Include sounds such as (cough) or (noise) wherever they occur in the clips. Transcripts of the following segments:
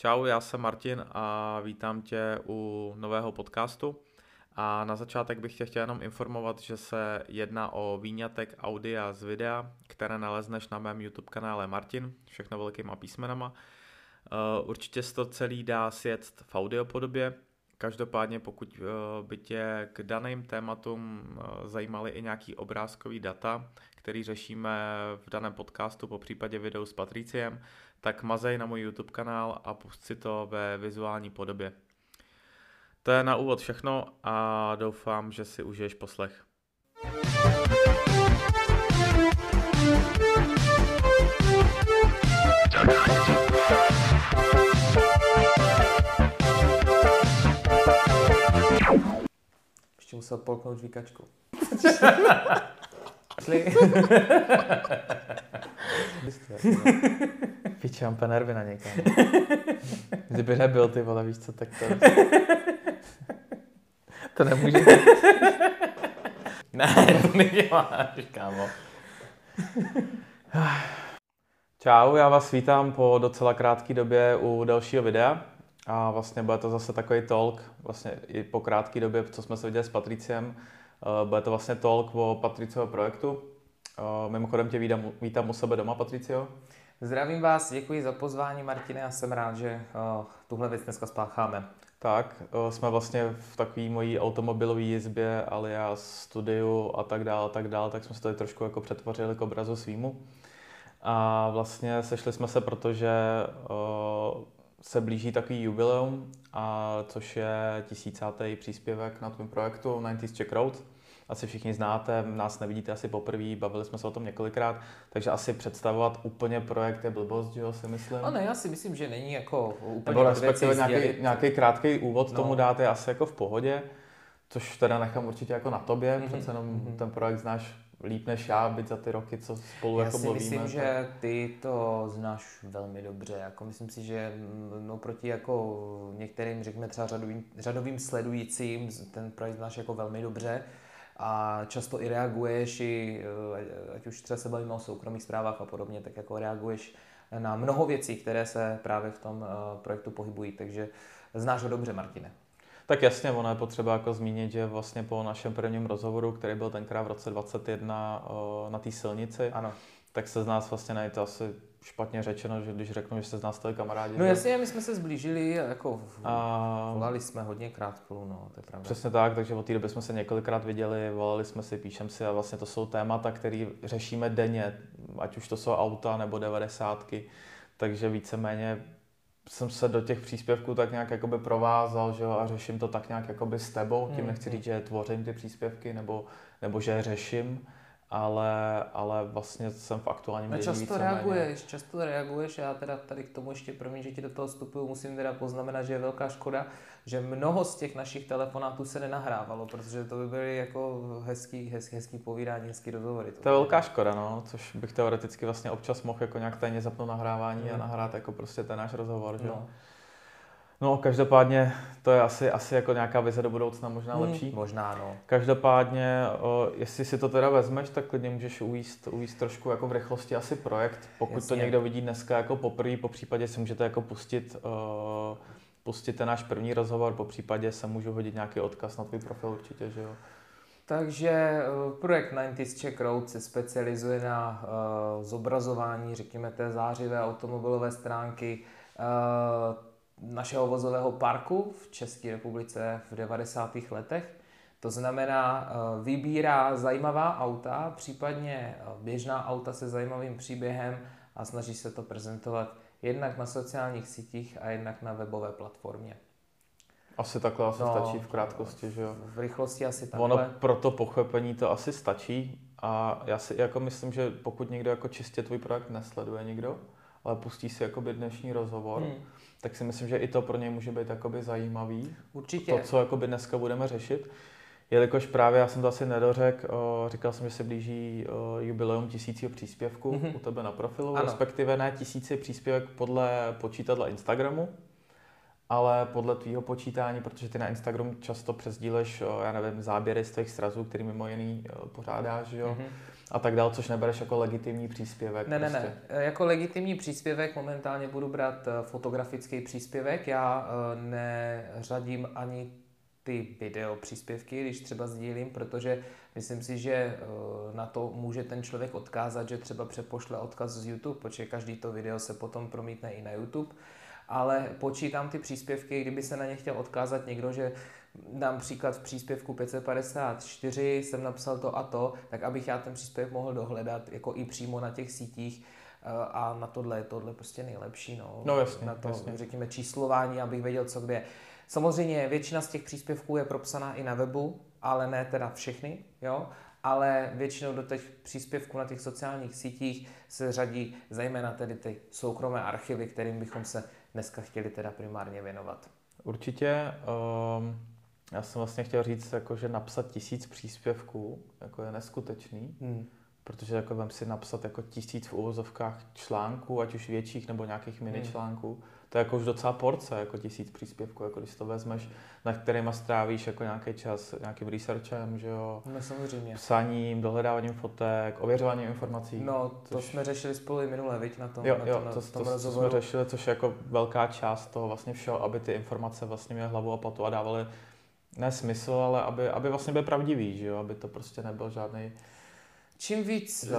Čau, já jsem Martin a vítám tě u nového podcastu. A na začátek bych tě chtěl jenom informovat, že se jedná o výňatek audia z videa, které nalezneš na mém YouTube kanále Martin, všechno velkýma písmenama. Eh, určitě se to celý dá sjet v audio podobě, Každopádně, pokud eh, by tě k daným tématům eh, zajímaly i nějaký obrázkový data, který řešíme v daném podcastu, po případě videu s Patriciem, tak mazej na můj YouTube kanál a pust si to ve vizuální podobě. To je na úvod všechno a doufám, že si užiješ poslech. Ještě musel polknout žvíkačku. (laughs) Piče, (laughs) mám nervy na někam. Kdyby nebyl, ty vole, víš co, tak to... To nemůže být. ne, to neděláš, kámo. Čau, já vás vítám po docela krátké době u dalšího videa. A vlastně bude to zase takový talk, vlastně i po krátké době, co jsme se viděli s Patriciem, bude to vlastně talk o Patriciovo projektu. Eh, mimochodem tě vítám, vítám u sebe doma, Patricio. Zdravím vás, děkuji za pozvání, Martine, a jsem rád, že uh, tuhle věc dneska spácháme. Tak, jsme vlastně v takové mojí automobilové jizbě, alias studiu a tak dále, tak dále, tak jsme se tady trošku jako přetvořili k obrazu svýmu. A vlastně sešli jsme se, protože uh, se blíží takový jubileum, a což je tisícátý příspěvek na tvém projektu 90s Czech Road asi všichni znáte, nás nevidíte asi poprvé, bavili jsme se o tom několikrát, takže asi představovat úplně projekt je blbost, že jo, si myslím. No ne, já si myslím, že není jako úplně Nebo respektive nějaký, nějaký krátký úvod no. tomu dát je asi jako v pohodě, což teda nechám určitě jako na tobě, mm-hmm. přece jenom mm-hmm. ten projekt znáš líp než já, byť za ty roky, co spolu já jako si myslím, tak... že ty to znáš velmi dobře. Jako myslím si, že no, proti jako některým, řekněme třeba řadovým, řadovým sledujícím, ten projekt znáš jako velmi dobře a často i reaguješ, i, eh, ať už třeba se bavíme o soukromých zprávách a podobně, tak jako reaguješ na mnoho věcí, které se právě v tom eh, projektu pohybují, takže znáš ho dobře, Martine. Tak jasně, ono je potřeba jako zmínit, že vlastně po našem prvním rozhovoru, který byl tenkrát v roce 2021 eh, na té silnici, ano. tak se z nás vlastně najít asi špatně řečeno, že když řeknu, že se z nás stali kamarádi. No jasně, my jsme se zblížili, jako a... volali jsme hodněkrát spolu, no, to je pravda. Přesně tak, takže od té doby jsme se několikrát viděli, volali jsme si, píšem si a vlastně to jsou témata, které řešíme denně, ať už to jsou auta nebo devadesátky, takže víceméně jsem se do těch příspěvků tak nějak jakoby provázal, že jo, a řeším to tak nějak jakoby s tebou, tím mm, nechci mm. říct, že tvořím ty příspěvky, nebo, nebo že je řeším, ale, ale vlastně jsem v aktuálním dění často reaguješ, méně. často reaguješ, já teda tady k tomu ještě, promiň, že ti do toho vstupuju, musím teda poznamenat, že je velká škoda, že mnoho z těch našich telefonátů se nenahrávalo, protože to by byly jako hezký, hezký, hezký povídání, hezký rozhovory. To, to je velká škoda, no, což bych teoreticky vlastně občas mohl jako nějak tajně zapnout nahrávání mm. a nahrát jako prostě ten náš rozhovor, že no. No, každopádně to je asi, asi jako nějaká vize do budoucna možná hmm, lepší. Možná, no. Každopádně, o, jestli si to teda vezmeš, tak klidně můžeš ujíst, ujíst trošku jako v rychlosti asi projekt. Pokud Jasně. to někdo vidí dneska jako poprvé, po případě si můžete jako pustit, o, pustit ten náš první rozhovor, po případě se můžu hodit nějaký odkaz na tvůj profil určitě, že jo. Takže projekt 90s Czech Road se specializuje na uh, zobrazování, řekněme, té zářivé automobilové stránky. Uh, našeho vozového parku v České republice v 90. letech. To znamená, eh, vybírá zajímavá auta, případně eh, běžná auta se zajímavým příběhem a snaží se to prezentovat jednak na sociálních sítích a jednak na webové platformě. Asi takhle asi no, stačí v krátkosti, že jo? V rychlosti asi takhle. Ono pro to pochopení to asi stačí a já si jako myslím, že pokud někdo jako čistě tvůj projekt nesleduje nikdo, ale pustí si jakoby dnešní rozhovor, hmm tak si myslím, že i to pro něj může být jakoby zajímavý. Určitě. To, co jakoby dneska budeme řešit. Jelikož právě já jsem to asi nedořekl, říkal jsem, že se blíží jubileum tisícího příspěvku mm-hmm. u tebe na profilu, ano. respektive ne tisíci příspěvek podle počítadla Instagramu, ale podle tvýho počítání, protože ty na Instagramu často přesdíleš, já nevím, záběry z těch srazů, který mimo jiný pořádáš, jo, mm-hmm. a tak dál, což nebereš jako legitimní příspěvek. Ne, prostě. ne, ne. Jako legitimní příspěvek momentálně budu brát fotografický příspěvek. Já neřadím ani ty video příspěvky, když třeba sdílím, protože myslím si, že eh, na to může ten člověk odkázat, že třeba přepošle odkaz z YouTube, protože každý to video se potom promítne i na YouTube, ale počítám ty příspěvky, kdyby se na ně chtěl odkázat někdo, že dám příklad v příspěvku 554, jsem napsal to a to, tak abych já ten příspěvek mohl dohledat jako i přímo na těch sítích, eh, a na tohle je tohle prostě nejlepší. No, no jasně, na to, jasně. řekněme, číslování, abych věděl, co kde. Samozřejmě většina z těch příspěvků je propsaná i na webu, ale ne teda všechny, jo? ale většinou do těch příspěvků na těch sociálních sítích se řadí zejména tedy ty soukromé archivy, kterým bychom se dneska chtěli teda primárně věnovat. Určitě. Um, já jsem vlastně chtěl říct, jako, že napsat tisíc příspěvků jako je neskutečný. Hmm. Protože jako vem si napsat jako tisíc v uvozovkách článků, ať už větších nebo nějakých mini článků, hmm to je jako už docela porce, jako tisíc příspěvků, jako když to vezmeš, na kterýma strávíš jako nějaký čas, nějakým researchem, že jo? No samozřejmě. Psaním, dohledáváním fotek, ověřováním informací. No, to což... jsme řešili spolu i minule, viď, na tom, jo, na jo, tom, to, na tom to, to, jsme řešili, což je jako velká část toho vlastně všeho, aby ty informace vlastně měly hlavu a patu a dávaly ne smysl, ale aby, aby vlastně byly pravdivý, že jo? Aby to prostě nebyl žádný Čím víc,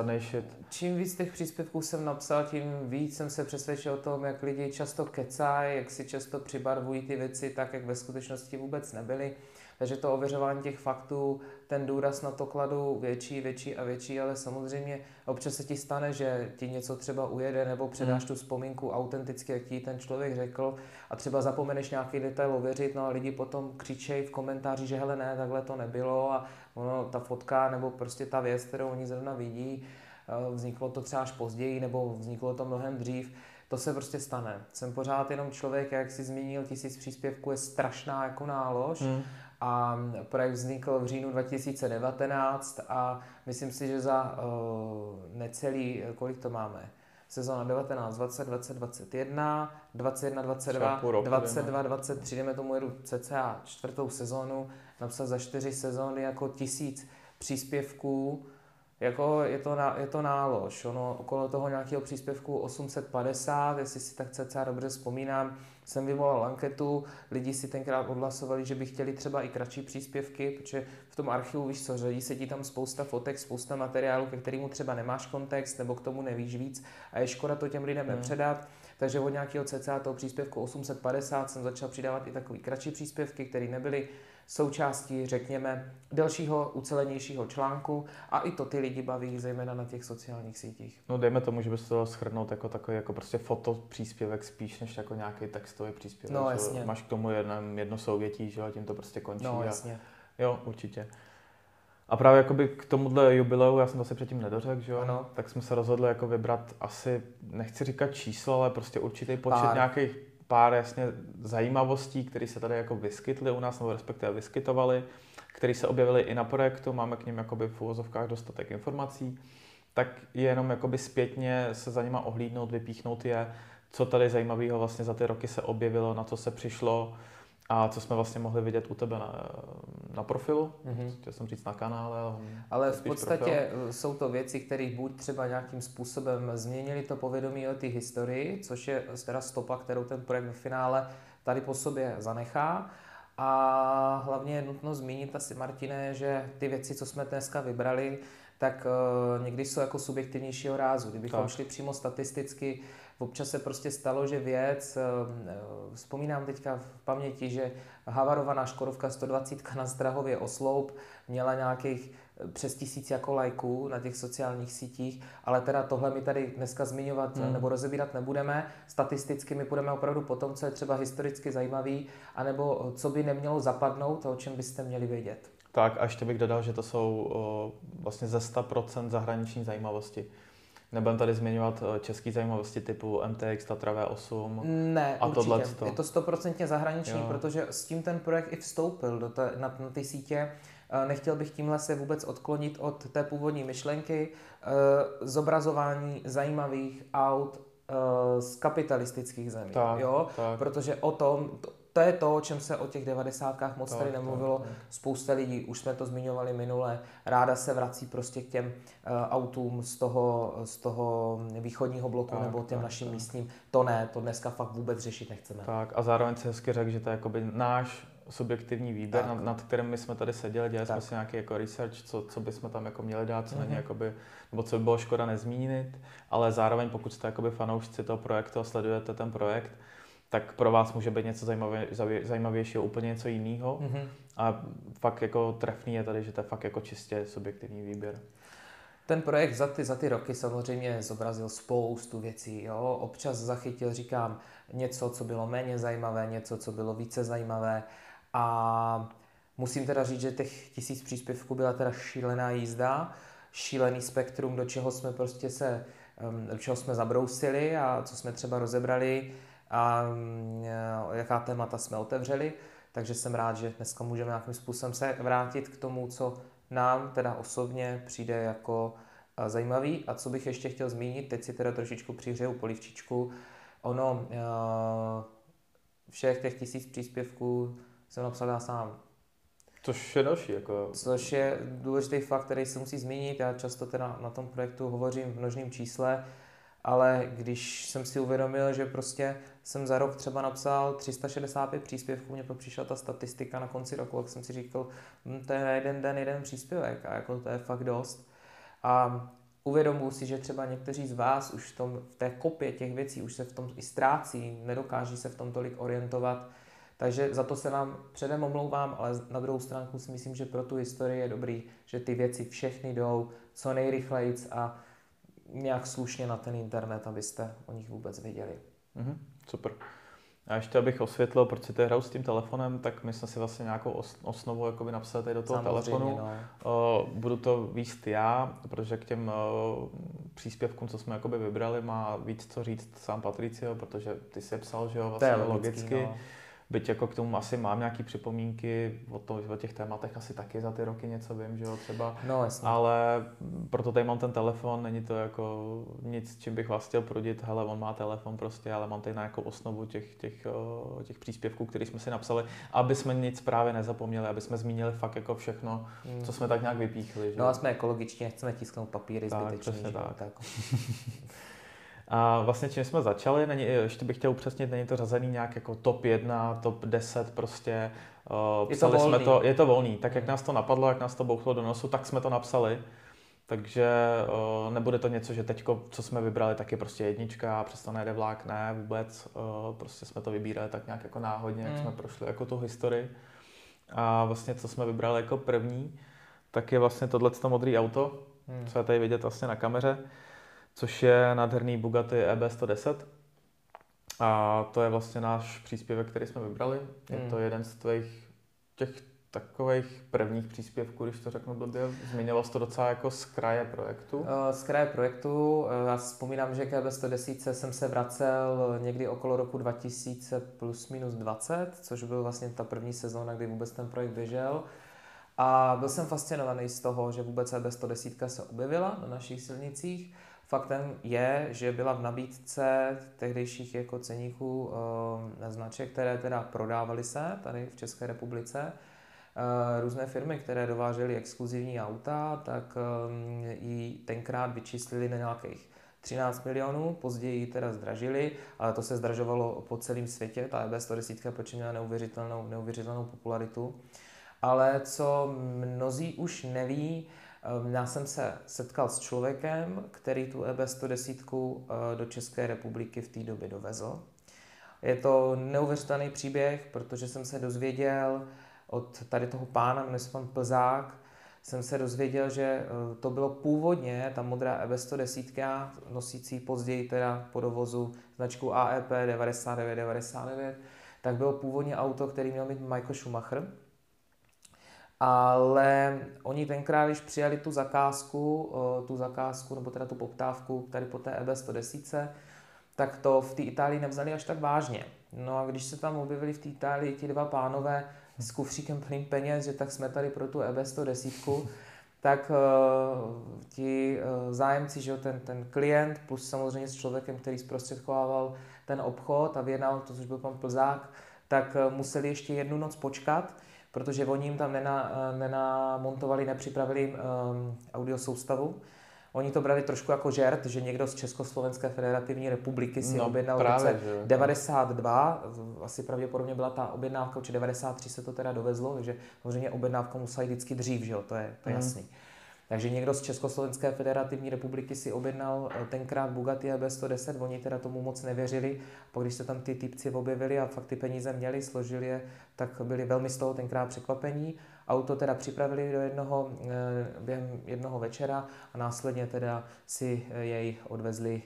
čím víc těch příspěvků jsem napsal, tím víc jsem se přesvědčil o tom, jak lidi často kecají, jak si často přibarvují ty věci tak, jak ve skutečnosti vůbec nebyly. Takže to ověřování těch faktů, ten důraz na to kladu větší, větší a větší, ale samozřejmě občas se ti stane, že ti něco třeba ujede nebo předáš hmm. tu vzpomínku autenticky, jak ti ten člověk řekl a třeba zapomeneš nějaký detail ověřit, no a lidi potom křičejí v komentáři, že hele ne, takhle to nebylo a ono, ta fotka nebo prostě ta věc, kterou oni zrovna vidí, eh, vzniklo to třeba až později nebo vzniklo to mnohem dřív, to se prostě stane. Jsem pořád jenom člověk, jak si zmínil, tisíc příspěvků je strašná jako nálož hmm a projekt vznikl v říjnu 2019 a myslím si, že za uh, necelý, kolik to máme, sezóna 19, 20, 20, 21, 21, 22, 22, 23, jdeme. tomu jedu cca čtvrtou sezónu, napsat za čtyři sezóny jako tisíc příspěvků, jako je to, na, je to nálož, ono okolo toho nějakého příspěvku 850, jestli si tak cca dobře vzpomínám, jsem vyvolal anketu, lidi si tenkrát odhlasovali, že by chtěli třeba i kratší příspěvky, protože v tom archivu, víš co, řadí se ti tam spousta fotek, spousta materiálu, ke kterému třeba nemáš kontext nebo k tomu nevíš víc a je škoda to těm lidem hmm. nepředat. Takže od nějakého cca toho příspěvku 850 jsem začal přidávat i takový kratší příspěvky, které nebyly součástí, řekněme, delšího, ucelenějšího článku a i to ty lidi baví, zejména na těch sociálních sítích. No dejme tomu, že bys to schrnout jako takový jako prostě foto příspěvek spíš než jako nějaký textový příspěvek. No jasně. Máš k tomu jedno, jedno souvětí, že a tím to prostě končí. No jasně. A, jo, určitě. A právě jakoby k tomuhle jubileu, já jsem to si předtím nedořekl, že jo? Ano. tak jsme se rozhodli jako vybrat asi, nechci říkat číslo, ale prostě určitý počet Pár. nějakých pár jasně zajímavostí, které se tady jako vyskytly u nás, nebo respektive vyskytovaly, které se objevily i na projektu, máme k ním jakoby v uvozovkách dostatek informací, tak je jenom jakoby zpětně se za nima ohlídnout, vypíchnout je, co tady zajímavého vlastně za ty roky se objevilo, na co se přišlo, a co jsme vlastně mohli vidět u tebe na, na profilu, mm-hmm. chtěl jsem říct na kanále. Ale, ale v podstatě profil. jsou to věci, které buď třeba nějakým způsobem změnili to povědomí o té historii, což je teda stopa, kterou ten projekt v finále tady po sobě zanechá. A hlavně je nutno zmínit asi, Martine, že ty věci, co jsme dneska vybrali, tak uh, někdy jsou jako subjektivnějšího rázu. Kdybychom tak. šli přímo statisticky, občas se prostě stalo, že věc, uh, vzpomínám teďka v paměti, že havarovaná Škodovka 120 na Strahově Osloup měla nějakých eh, přes tisíc jako lajků na těch sociálních sítích, ale teda tohle my tady dneska zmiňovat hmm. nebo rozebírat nebudeme. Statisticky my půjdeme opravdu po tom, co je třeba historicky zajímavý, anebo co by nemělo zapadnout a o čem byste měli vědět. Tak a ještě bych dodal, že to jsou o, vlastně ze 100% zahraniční zajímavosti. Nebudem tady zmiňovat české zajímavosti typu MTX, Tatra V8 ne, a tohle. Je to stoprocentně zahraniční, jo. protože s tím ten projekt i vstoupil do té, na, na ty sítě. Nechtěl bych tímhle se vůbec odklonit od té původní myšlenky zobrazování zajímavých aut z kapitalistických zemí. Tak, jo? Tak. Protože o tom, to je to, o čem se o těch devadesátkách moc tak, tady nemluvilo. Tak, tak. Spousta lidí, už jsme to zmiňovali minule, ráda se vrací prostě k těm uh, autům z toho, z toho východního bloku tak, nebo těm tak, našim tak. místním. To ne, to dneska fakt vůbec řešit nechceme. Tak a zároveň se hezky řekl, že to je jakoby náš subjektivní výběr, nad, nad kterým my jsme tady seděli, dělali tak. jsme si nějaký jako research, co, co bychom tam jako měli dát, co mm-hmm. není jakoby, nebo co by bylo škoda nezmínit, ale zároveň pokud jste jakoby fanoušci toho projektu a sledujete ten projekt, tak pro vás může být něco zajímavě, zajímavějšího, úplně něco jiného. Mm-hmm. A fakt jako trefný je tady, že to je fakt jako čistě subjektivní výběr. Ten projekt za ty, za ty roky samozřejmě zobrazil spoustu věcí. Jo? Občas zachytil, říkám, něco, co bylo méně zajímavé, něco, co bylo více zajímavé. A musím teda říct, že těch tisíc příspěvků byla teda šílená jízda, šílený spektrum, do čeho jsme prostě se, do čeho jsme zabrousili a co jsme třeba rozebrali a mm, jaká témata jsme otevřeli. Takže jsem rád, že dneska můžeme nějakým způsobem se vrátit k tomu, co nám teda osobně přijde jako zajímavý. A co bych ještě chtěl zmínit, teď si teda trošičku přihřeju polivčičku. Ono, všech těch tisíc příspěvků jsem napsal já sám. Což je další. Jako... Což je důležitý fakt, který se musí zmínit. Já často teda na tom projektu hovořím v množném čísle, ale když jsem si uvědomil, že prostě jsem za rok třeba napsal 365 příspěvků, mě pak přišla ta statistika na konci roku, jak jsem si říkal, hm, to je na jeden den jeden příspěvek a jako to je fakt dost. A uvědomuji si, že třeba někteří z vás už v, tom, v té kopě těch věcí už se v tom i ztrácí, nedokáží se v tom tolik orientovat, takže za to se vám předem omlouvám, ale na druhou stránku si myslím, že pro tu historii je dobrý, že ty věci všechny jdou co nejrychleji a nějak slušně na ten internet, abyste o nich vůbec věděli. Mm-hmm, super. A ještě abych osvětlil, proč si to hraju s tím telefonem, tak my jsme si vlastně nějakou osnovu jakoby napsali tady do toho Samozřejmě, telefonu. No. Uh, budu to výst já, protože k těm uh, příspěvkům, co jsme jakoby vybrali, má víc co říct sám Patricio, protože ty si je psal, že jo, vlastně to je logicky. logicky. No. Byť jako k tomu asi mám nějaké připomínky, o, to, o těch tématech asi taky za ty roky něco vím, že jo, třeba. No, jasně. Ale proto tady mám ten telefon, není to jako nic, čím bych vás chtěl prudit, hele, on má telefon prostě, ale mám tady na jako osnovu těch, těch, těch příspěvků, které jsme si napsali, aby jsme nic právě nezapomněli, aby jsme zmínili fakt jako všechno, hmm. co jsme tak nějak vypíchli. Že? No a jsme ekologičtí, nechceme tisknout papíry tak, zbytečný. Přesně tak. tak. (laughs) A vlastně čím jsme začali, není, ještě bych chtěl upřesnit, není to řazený nějak jako top 1, top 10 prostě. Uh, je to volný. jsme to, je to volný. Tak jak nás to napadlo, jak nás to bouchlo do nosu, tak jsme to napsali. Takže uh, nebude to něco, že teď, co jsme vybrali, tak je prostě jednička a přesto nejde vlák, ne, vůbec. Uh, prostě jsme to vybírali tak nějak jako náhodně, mm. jak jsme prošli jako tu historii. A vlastně, co jsme vybrali jako první, tak je vlastně tohle modrý auto, mm. co je tady vidět vlastně na kameře což je nádherný Bugatti EB110. A to je vlastně náš příspěvek, který jsme vybrali. Je hmm. to jeden z tvých těch takových prvních příspěvků, když to řeknu blbě. Zmínilo to docela jako z kraje projektu. Eh, z kraje projektu. Eh, já vzpomínám, že k EB110 jsem se vracel někdy okolo roku 2000 plus minus 20, což byl vlastně ta první sezóna, kdy vůbec ten projekt běžel. A byl jsem fascinovaný z toho, že vůbec EB110 se objevila na našich silnicích Faktem je, že byla v nabídce tehdejších jako ceníků e, značek, které teda prodávaly se tady v České republice. E, různé firmy, které dovážely exkluzivní auta, tak e, ji tenkrát vyčíslili na nějakých 13 milionů, později teda zdražili, ale to se zdražovalo po celém světě, ta EB110 protože měla neuvěřitelnou, neuvěřitelnou popularitu. Ale co mnozí už neví, já jsem se setkal s člověkem, který tu EB110 eh, do České republiky v té době dovezl. Je to neuvěřitelný příběh, protože jsem se dozvěděl od tady toho pána, jmenuje se pan Plzák, jsem se dozvěděl, že eh, to bylo původně ta modrá EB110, nosící později teda po dovozu značku AEP 9999, tak bylo původně auto, který měl mít Michael Schumacher, ale oni tenkrát, když přijali tu zakázku, eh, tu zakázku, nebo teda tu poptávku tady po té EB110, tak to v té Itálii nevzali až tak vážně. No a když se tam objevili v té Itálii ti dva pánové s kufříkem plným peněz, že tak jsme tady pro tu EB110, (laughs) tak uh, ti uh, zájemci, že ten, ten klient, plus samozřejmě s člověkem, který zprostředkovával ten obchod a vyjednal to, což byl pan Plzák, tak museli ještě jednu noc počkat, protože oni jim tam nena, nenamontovali, nepřipravili um, audio soustavu. Oni to brali trošku jako žert, že někdo z Československé federativní republiky si no, objednal v roce 92, asi pravděpodobně byla ta objednávka, či 93 se to teda dovezlo, takže samozřejmě objednávka musela jít vždycky dřív, že jo, to je, to je mm. jasný. Takže někdo z Československé federativní republiky si objednal eh, tenkrát Bugatti EB110, oni teda tomu moc nevěřili, pak když se tam ty typci objevili a fakt ty peníze měli, složili je, tak byli velmi z toho tenkrát překvapení. Auto teda připravili do jednoho, eh, během jednoho večera a následně teda si eh, jej odvezli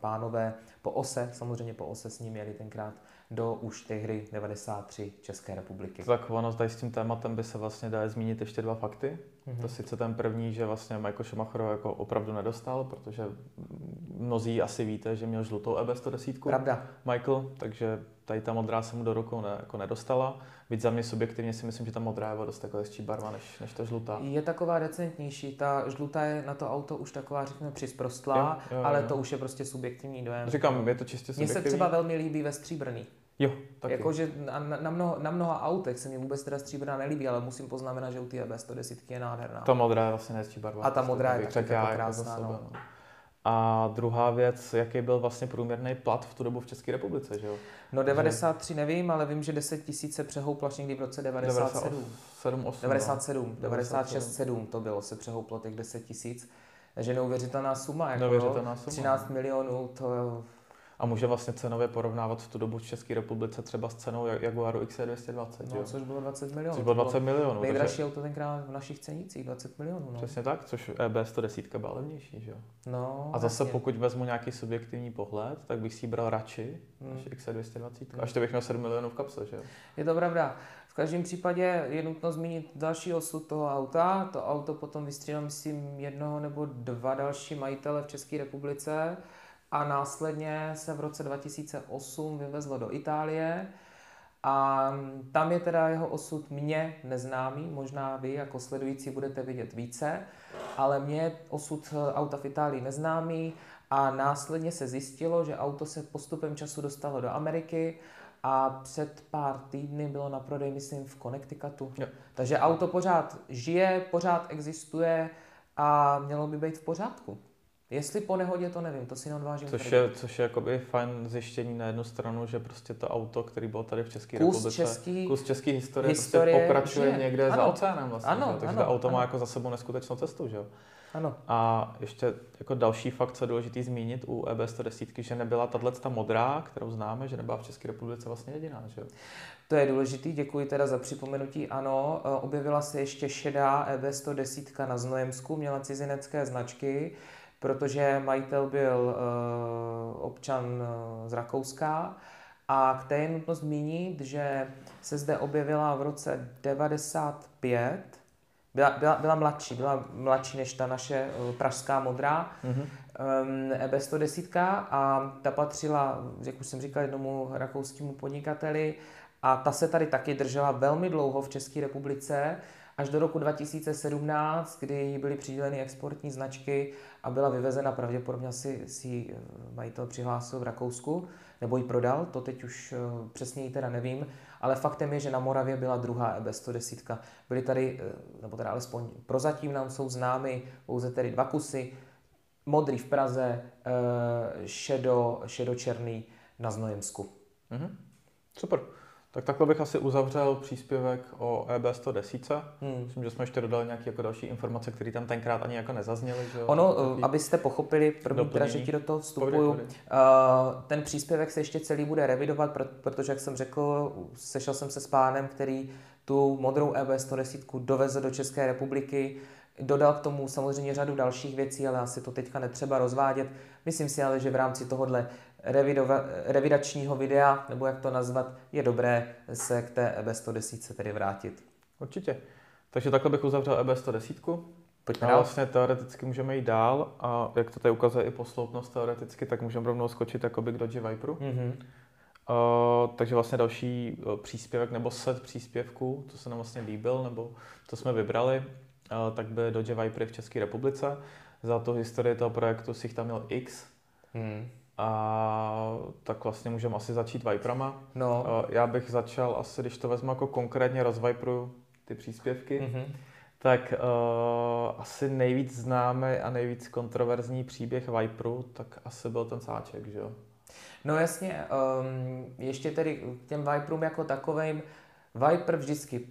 pánové po ose, samozřejmě po ose s ním jeli tenkrát do už té hry 93 České republiky. Tak ono s tím tématem by se vlastně dá zmínit ještě dva fakty. Mm-hmm. To sice ten první, že vlastně Michael Schumacher jako opravdu nedostal, protože mnozí asi víte, že měl žlutou EB110. Pravda. Michael, takže tady ta modrá se mu do rukou ne, jako nedostala. Víc za mě subjektivně si myslím, že ta modrá je dost taková hezčí barva než, než ta žlutá. Je taková decentnější, ta žlutá je na to auto už taková, řekněme, přisprostlá, jo, jo, ale jo. to už je prostě subjektivní dojem. Říkám, je to čistě subjektivní. Mně se třeba velmi líbí ve stříbrný. Jo, taky. Jakože na, na, mnoho, na mnoha autech se mi vůbec teda stříbrná nelíbí, ale musím poznamenat, že u té B110 je nádherná. Ta modrá je vlastně nejhezčí barva. A ta modrá je taky jako krásná. No. no. A druhá věc, jaký byl vlastně průměrný plat v tu dobu v České republice, že jo? No 93 že... nevím, ale vím, že 10 tisíc se přehouplo až někdy v roce 97. 97, 8, 97, no. 96, 7 to bylo, se přehouplo těch 10 tisíc. Takže neuvěřitelná suma, jako neuvěřitelná suma. 13 milionů, to a může vlastně cenově porovnávat v tu dobu v České republice třeba s cenou Jaguaru XC220. No, jo? což bylo 20 milionů. Což bylo 20 milionů. Nejdražší takže... auto tenkrát v našich cenících, 20 milionů. No. Přesně tak, což EB110 byla levnější, že jo? No, a zase jasně. pokud vezmu nějaký subjektivní pohled, tak bych si bral radši hmm. než XC220. Hmm. Až to bych měl 7 milionů v kapse, že jo? Je to pravda. V každém případě je nutno zmínit další osud toho auta. To auto potom vystřídal, myslím, jednoho nebo dva další majitele v České republice a následně se v roce 2008 vyvezlo do Itálie a tam je teda jeho osud mě neznámý, možná vy jako sledující budete vidět více, ale mě osud auta v Itálii neznámý a následně se zjistilo, že auto se postupem času dostalo do Ameriky a před pár týdny bylo na prodej, myslím, v Connecticutu. Jo. Takže auto pořád žije, pořád existuje a mělo by být v pořádku. Jestli po nehodě, to nevím, to si neodvážím což je, což je jakoby fajn zjištění na jednu stranu, že prostě to auto, který bylo tady v České kus republice, český, kus české historie, historie prostě pokračuje že? někde ano. za oceánem vlastně. Ano, takže ano, to auto ano. má jako za sebou neskutečnou cestu, že jo? Ano. A ještě jako další fakt, co je důležitý zmínit u EB110, že nebyla tahle ta modrá, kterou známe, že nebyla v České republice vlastně jediná, že jo? To je důležitý, děkuji teda za připomenutí. Ano, e, objevila se ještě šedá EB110 na Znojemsku, měla cizinecké značky, protože majitel byl uh, občan uh, z Rakouska a k té je nutno zmínit, že se zde objevila v roce 95, byla, byla, byla mladší, byla mladší než ta naše uh, pražská modrá, mm-hmm. um, EB110 a ta patřila, jak už jsem říkal, jednomu rakouskému podnikateli a ta se tady taky držela velmi dlouho v České republice, až do roku 2017, kdy byly přiděleny exportní značky a byla vyvezena pravděpodobně si, si eh, majitel přihlásil v Rakousku, nebo ji prodal, to teď už eh, přesně teda nevím, ale faktem je, že na Moravě byla druhá EB110. Byly tady, eh, nebo teda alespoň prozatím nám jsou známy pouze tedy dva kusy, modrý v Praze, šedo, šedočerný na Znojemsku. Mm-hmm. Super. Tak takhle bych asi uzavřel příspěvek o EB110. Hmm. Myslím, že jsme ještě dodali nějaké jako další informace, které tam tenkrát ani jako nezazněly. Že ono, Taký... Eh, abyste pochopili, první teda, že ti do toho vstupuju, uh, ten příspěvek se ještě celý bude revidovat, protože, jak jsem řekl, sešel jsem se s pánem, který tu modrou EB110 dovezl do České republiky, Dodal k tomu samozřejmě řadu dalších věcí, ale asi to teďka netřeba rozvádět. Myslím si ale, že v rámci tohohle revidova, revidačního videa, nebo jak to nazvat, je dobré se k té EB110 tedy vrátit. Určitě. Takže takhle bych uzavřel EB110. Pojďme a vlastně teoreticky můžeme jít dál a jak to tady ukazuje i posloupnost teoreticky, tak můžeme rovnou skočit jakoby k Dodge Viperu. Mm-hmm. Uh, takže vlastně další uh, příspěvek nebo set příspěvků, co se nám vlastně líbil, nebo to jsme vybrali, uh, tak by Dodge Vipery v České republice. Za tu historii toho projektu si jich tam měl X. Hmm. A tak vlastně můžeme asi začít Viperama. No. Já bych začal asi, když to vezmu jako konkrétně rozvajpru ty příspěvky, mm-hmm. tak uh, asi nejvíc známý a nejvíc kontroverzní příběh Viperu, tak asi byl ten sáček, že jo? No jasně, um, ještě tedy k těm Viperům jako takovým, Viper vždycky,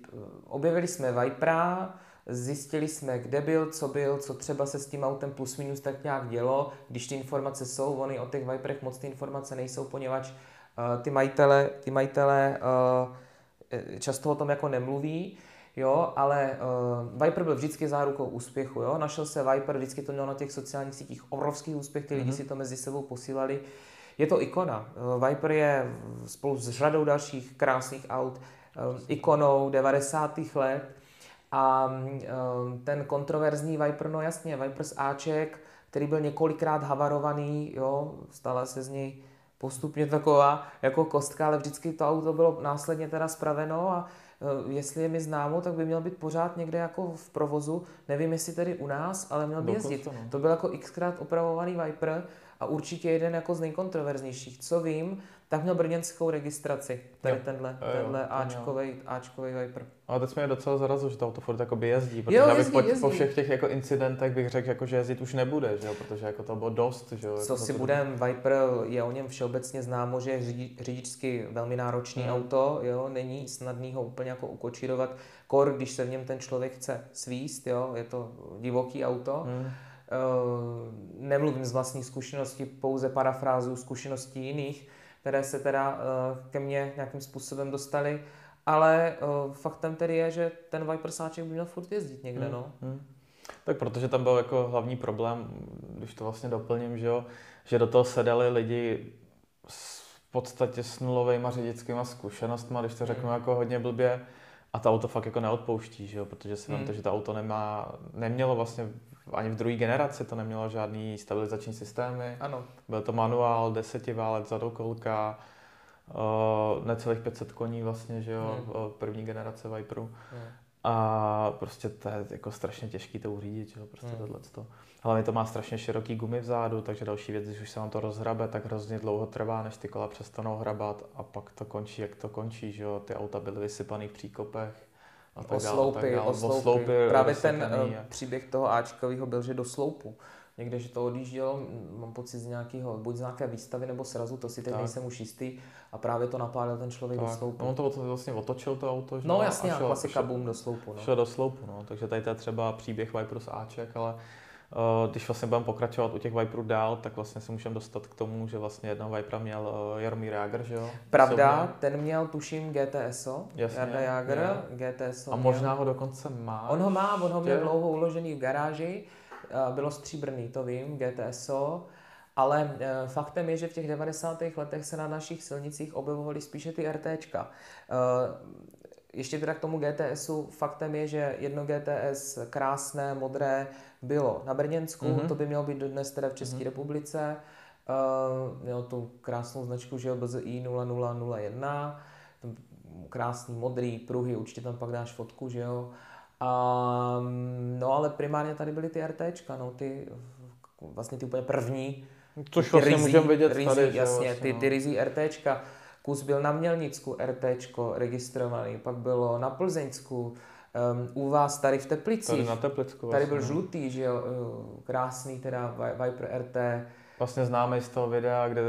objevili jsme Vipera, zjistili jsme, kde byl, co byl, co třeba se s tím autem plus minus tak nějak dělo, když ty informace jsou, oni o těch Viperech moc ty informace nejsou, poněvadž uh, ty majitele, ty majitele uh, často o tom jako nemluví, jo, ale uh, Viper byl vždycky zárukou úspěchu, jo, našel se Viper, vždycky to měl na těch sociálních sítích obrovský úspěch, ty mm-hmm. lidi si to mezi sebou posílali, je to ikona. Viper je spolu s řadou dalších krásných aut ikonou 90. let a um, ten kontroverzní Viper, no jasně, Viper z Aček, který byl několikrát havarovaný, jo, stala se z něj postupně taková jako kostka, ale vždycky to auto bylo následně teda spraveno a uh, jestli je mi známo, tak by měl být pořád někde jako v provozu, nevím jestli tedy u nás, ale měl by jezdit. No. To byl jako xkrát opravovaný Viper a určitě jeden jako z nejkontroverznějších. Co vím, tak měl brněnskou registraci, tady jo. tenhle, tenhle Ačkovej, Ačkovej Viper. Ale teď mě docela zarazil, že to auto furt jakoby jezdí, protože jo, jezdí, po, jezdí. po, všech těch jako incidentech bych řekl, jako, že jezdit už nebude, že jo? protože jako to bylo dost. Že jo? Co jako si budem, Viper je o něm všeobecně známo, že je řidičsky velmi náročný hmm. auto, jo? není snadný ho úplně jako ukočírovat, kor, když se v něm ten člověk chce svíst, jo? je to divoký auto. Hmm nemluvím z vlastní zkušenosti, pouze parafrázu zkušeností jiných, které se teda eh, ke mně nějakým způsobem dostaly, ale eh, faktem tedy je, že ten Viper sáček by měl furt jezdit někde, hmm. no. Hmm. Tak protože tam byl jako hlavní problém, když to vlastně doplním, že, jo, že do toho sedali lidi s v podstatě s nulovými řidičskými zkušenostmi, když to řeknu hmm. jako hodně blbě, a to auto fakt jako neodpouští, že jo? protože si hmm. že to auto nemá, nemělo vlastně ani v druhé generaci to nemělo žádný stabilizační systémy. Ano. Byl to manuál, desetiválec, zadokolka, uh, necelých 500 koní vlastně, že jo, hmm. první generace Viperu. Hmm. A prostě to je jako strašně těžký to uřídit, že jo, prostě hmm. tohleto. Hlavně to má strašně široký gumy vzadu, takže další věc, když už se vám to rozhrabe, tak hrozně dlouho trvá, než ty kola přestanou hrabat a pak to končí, jak to končí, že jo, ty auta byly vysypaný v příkopech a tak osloupy, dál, osloupy. osloupy. Právě ten uh, příběh toho Ačkového byl, že do sloupu. Někde, že to odjíždělo, mám pocit z nějakého, buď z nějaké výstavy nebo srazu, to si teď tak. nejsem už jistý, a právě to napálil ten člověk tak. do sloupu. No, on to vlastně otočil to auto, že? No jasně, a šel, klasika boom do sloupu. No. Šel do sloupu, no, takže tady to je třeba příběh Viperu z Aček, ale Eh, když vlastně budeme pokračovat u těch Viperů dál, tak vlastně se můžeme dostat k tomu, že vlastně jednoho Vipera měl eh, Jaromír Jager, že jo? Pravda, Sobě. ten měl tuším GTSO, Jasně, Jarda Jager, GTSO A možná ho dokonce má. On ho má, on ho měl dlouho uložený v garáži, eh, bylo stříbrný, to vím, GTSO, ale faktem je, že v těch 90. letech se na našich silnicích objevovaly spíše ty RTčka. Ještě teda k tomu GTSu, faktem je, že jedno GTS krásné, modré, bylo na Brněnsku, mm-hmm. to by mělo být dnes teda v České mm-hmm. republice. Uh, mělo tu krásnou značku, že jo, BZI 0001, krásný modrý pruhy, určitě tam pak dáš fotku, že jo. A, no ale primárně tady byly ty RTčka, no ty vlastně ty úplně první. Což vlastně můžeme vidět rizí, tady, jasně, vlastně, ty, no. ty rizí RTčka. Kus byl na Mělnicku RTčko registrovaný, pak bylo na Plzeňsku, Um, u vás tady v Teplici. Tady na Teplicku. Tady byl vlastně, no. žlutý, že jo, eh, krásný teda Viper RT. Vlastně známe z toho videa, kde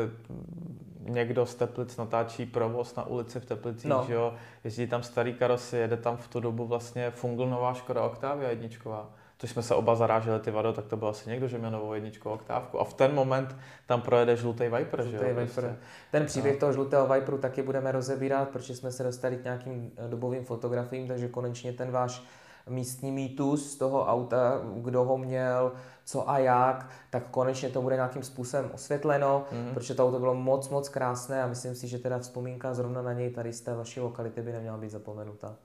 někdo z Teplic natáčí provoz na ulici v Teplicích, no. že jo, jezdí tam starý karosy, jede tam v tu dobu vlastně fungl nová Škoda Octavia jedničková což jsme se oba zaráželi ty vado, tak to byl asi někdo, že měl novou jedničku oktávku. A v ten moment tam projede žlutý Viper, žlutý že jo? Viper. Prostě. Ten příběh no. toho žlutého Viperu taky budeme rozebírat, protože jsme se dostali k nějakým eh, dobovým fotografiím, takže konečně ten váš místní mýtus z toho auta, kdo ho měl, co a jak, tak konečně to bude nějakým způsobem osvětleno, mm-hmm. protože to auto bylo moc, moc krásné a myslím si, že teda vzpomínka zrovna na něj tady z té vaší lokality by neměla být zapomenuta.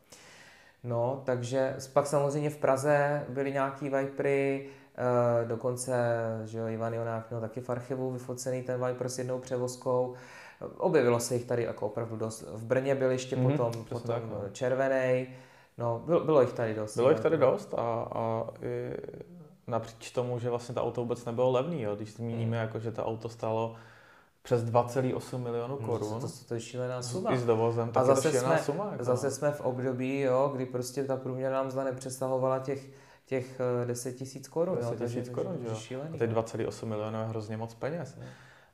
No, takže pak samozřejmě v Praze byly nějaký Vipery, uh, dokonce, že jo, Ivan Jonák měl taky v archivu vyfocený ten Viper s jednou převozkou. Objevilo se jich tady jako opravdu dost. V Brně byl ještě mm-hmm, potom, potom tak, no. červený. No, bylo, bylo jich tady dost. Bylo jich tady dost a, a i napříč tomu, že vlastně to auto vůbec nebylo levný, jo. když zmíníme, mm. jako, že to auto stálo přes 2,8 milionů korun. No, to, to, to je šílená suma. I s dovozem, a zase to jsme, suma. Jako. Zase jsme v období, jo, kdy prostě ta průměrná mzda nepřesahovala těch, těch 10 tisíc korun. 10 tisíc korun, jo. A teď 2,8 milionů je hrozně moc peněz. Ne?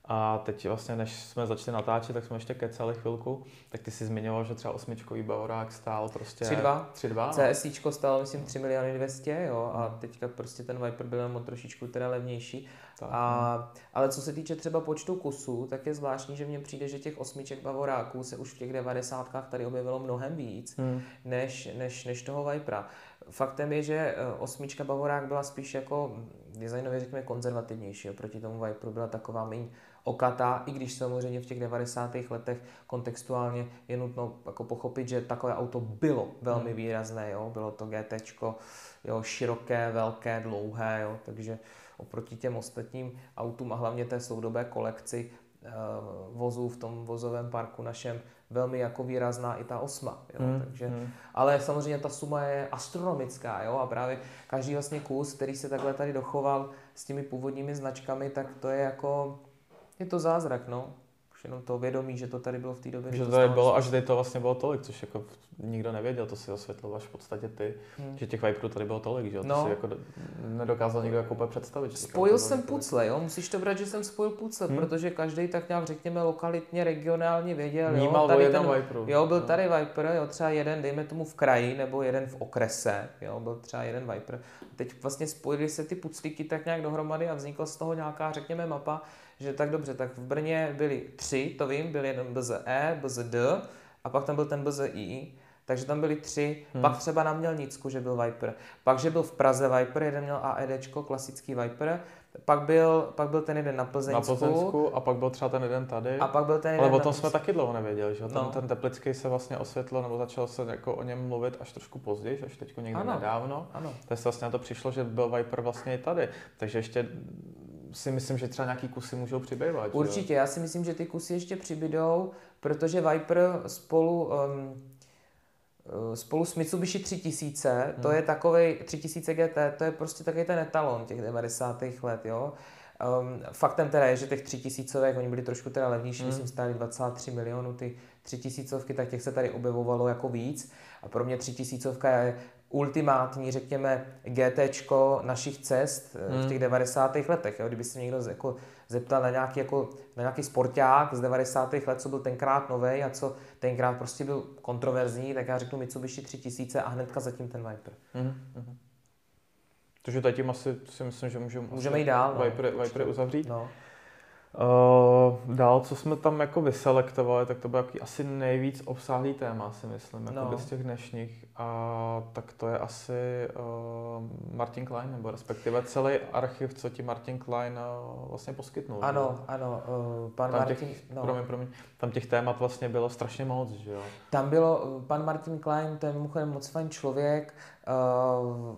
A teď vlastně, než jsme začali natáčet, tak jsme ještě kecali chvilku, tak ty si zmiňoval, že třeba osmičkový Bavorák stál prostě 3,2. 3,2. CSIčko stálo myslím 3 miliony 200, jo, a teďka prostě ten Viper byl jenom trošičku teda levnější. Tak, a, no. ale co se týče třeba počtu kusů, tak je zvláštní, že mně přijde, že těch osmiček Bavoráků se už v těch devadesátkách tady objevilo mnohem víc, hmm. než, než, než toho Vipera. Faktem je, že eh, osmička Bavorák byla spíš jako designově řekněme konzervativnější, oproti tomu Viperu byla taková méně okatá, i když samozřejmě v těch 90. letech kontextuálně je nutno jako pochopit, že takové auto bylo velmi hmm. výrazné, jo? bylo to GT, jo, široké, velké, dlouhé, jo? takže oproti těm ostatním autům a hlavně té soudobé kolekci eh, vozů v tom vozovém parku našem velmi jako výrazná i ta osma. Jo? Hmm. Takže, hmm. Ale samozřejmě ta suma je astronomická jo? a právě každý vlastně kus, který se takhle tady dochoval s těmi původními značkami, tak to je jako je to zázrak, no. Už jenom to vědomí, že to tady bylo v té době. Že to tady bylo a že tady to vlastně bylo tolik, což jako nikdo nevěděl, to si osvětlil až v podstatě ty, hmm. že těch Viperů tady bylo tolik, že no. to si jako nedokázal nikdo jako úplně představit. Že spojil jsem pucle, jo, musíš to brát, že jsem spojil pucle, hmm. protože každý tak nějak řekněme lokalitně, regionálně věděl, Vnímal jo, tady ten, Viperu. Jo, byl no. tady Viper, jo, třeba jeden, dejme tomu v kraji, nebo jeden v okrese, jo, byl třeba jeden Viper. Teď vlastně spojili se ty puclíky tak nějak dohromady a vznikla z toho nějaká, řekněme, mapa, že tak dobře, tak v Brně byli tři, to vím, byl jeden BZE, BZD a pak tam byl ten BZI, takže tam byli tři, hmm. pak třeba na Mělnicku, že byl Viper, pak, že byl v Praze Viper, jeden měl AEDčko, klasický Viper, pak byl, pak byl ten jeden na Plzeňsku. Na Plzeňsku a pak byl třeba ten jeden tady. A pak byl ten jeden Ale o tom jsme taky dlouho nevěděli, že ten, no. ten Teplický se vlastně osvětlil, nebo začal se jako o něm mluvit až trošku později, až teď někdy ano. nedávno. Ano. Takže vlastně na to přišlo, že byl Viper vlastně i tady. Takže ještě si myslím, že třeba nějaký kusy můžou přibývat. Určitě, já si myslím, že ty kusy ještě přibydou, protože Viper spolu um, spolu s Mitsubishi 3000, hmm. to je takový 3000 GT, to je prostě takový ten etalon těch 90. let, jo. Um, faktem teda je, že těch 3000, oni byli trošku teda levnější, hmm. myslím stáli 23 milionů, ty 3000, tak těch se tady objevovalo jako víc. A pro mě 3000 je ultimátní, řekněme, GT našich cest eh, hmm. v těch 90. letech. Jo? Kdyby se někdo jako zeptal na nějaký, jako, na nějaký sporták z 90. let, co byl tenkrát nový a co tenkrát prostě byl kontroverzní, tak já řeknu Mitsubishi 3000 a hnedka zatím ten Viper. Hmm. Hmm. Takže tím asi si myslím, že můžeme, můžeme jít dál. No. Viper, Viper uzavřít. No. Uh, dál, co jsme tam jako vyselektovali, tak to byl asi nejvíc obsáhlý téma, si myslím, jako no. z těch dnešních. A tak to je asi uh, Martin Klein, nebo respektive celý archiv, co ti Martin Klein uh, vlastně poskytnul. Ano, že? ano, uh, pan tam Martin... Těch, no. promiň, promiň, tam těch témat vlastně bylo strašně moc, že jo? Tam bylo, pan Martin Klein, to je mimochodem moc fajn člověk, uh,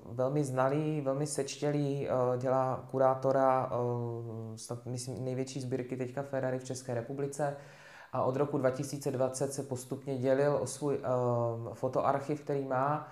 velmi znalý, velmi sečtělý, uh, dělá kurátora, uh, snad myslím největší sbírky teďka Ferrari v České republice a od roku 2020 se postupně dělil o svůj fotoarchiv, který má.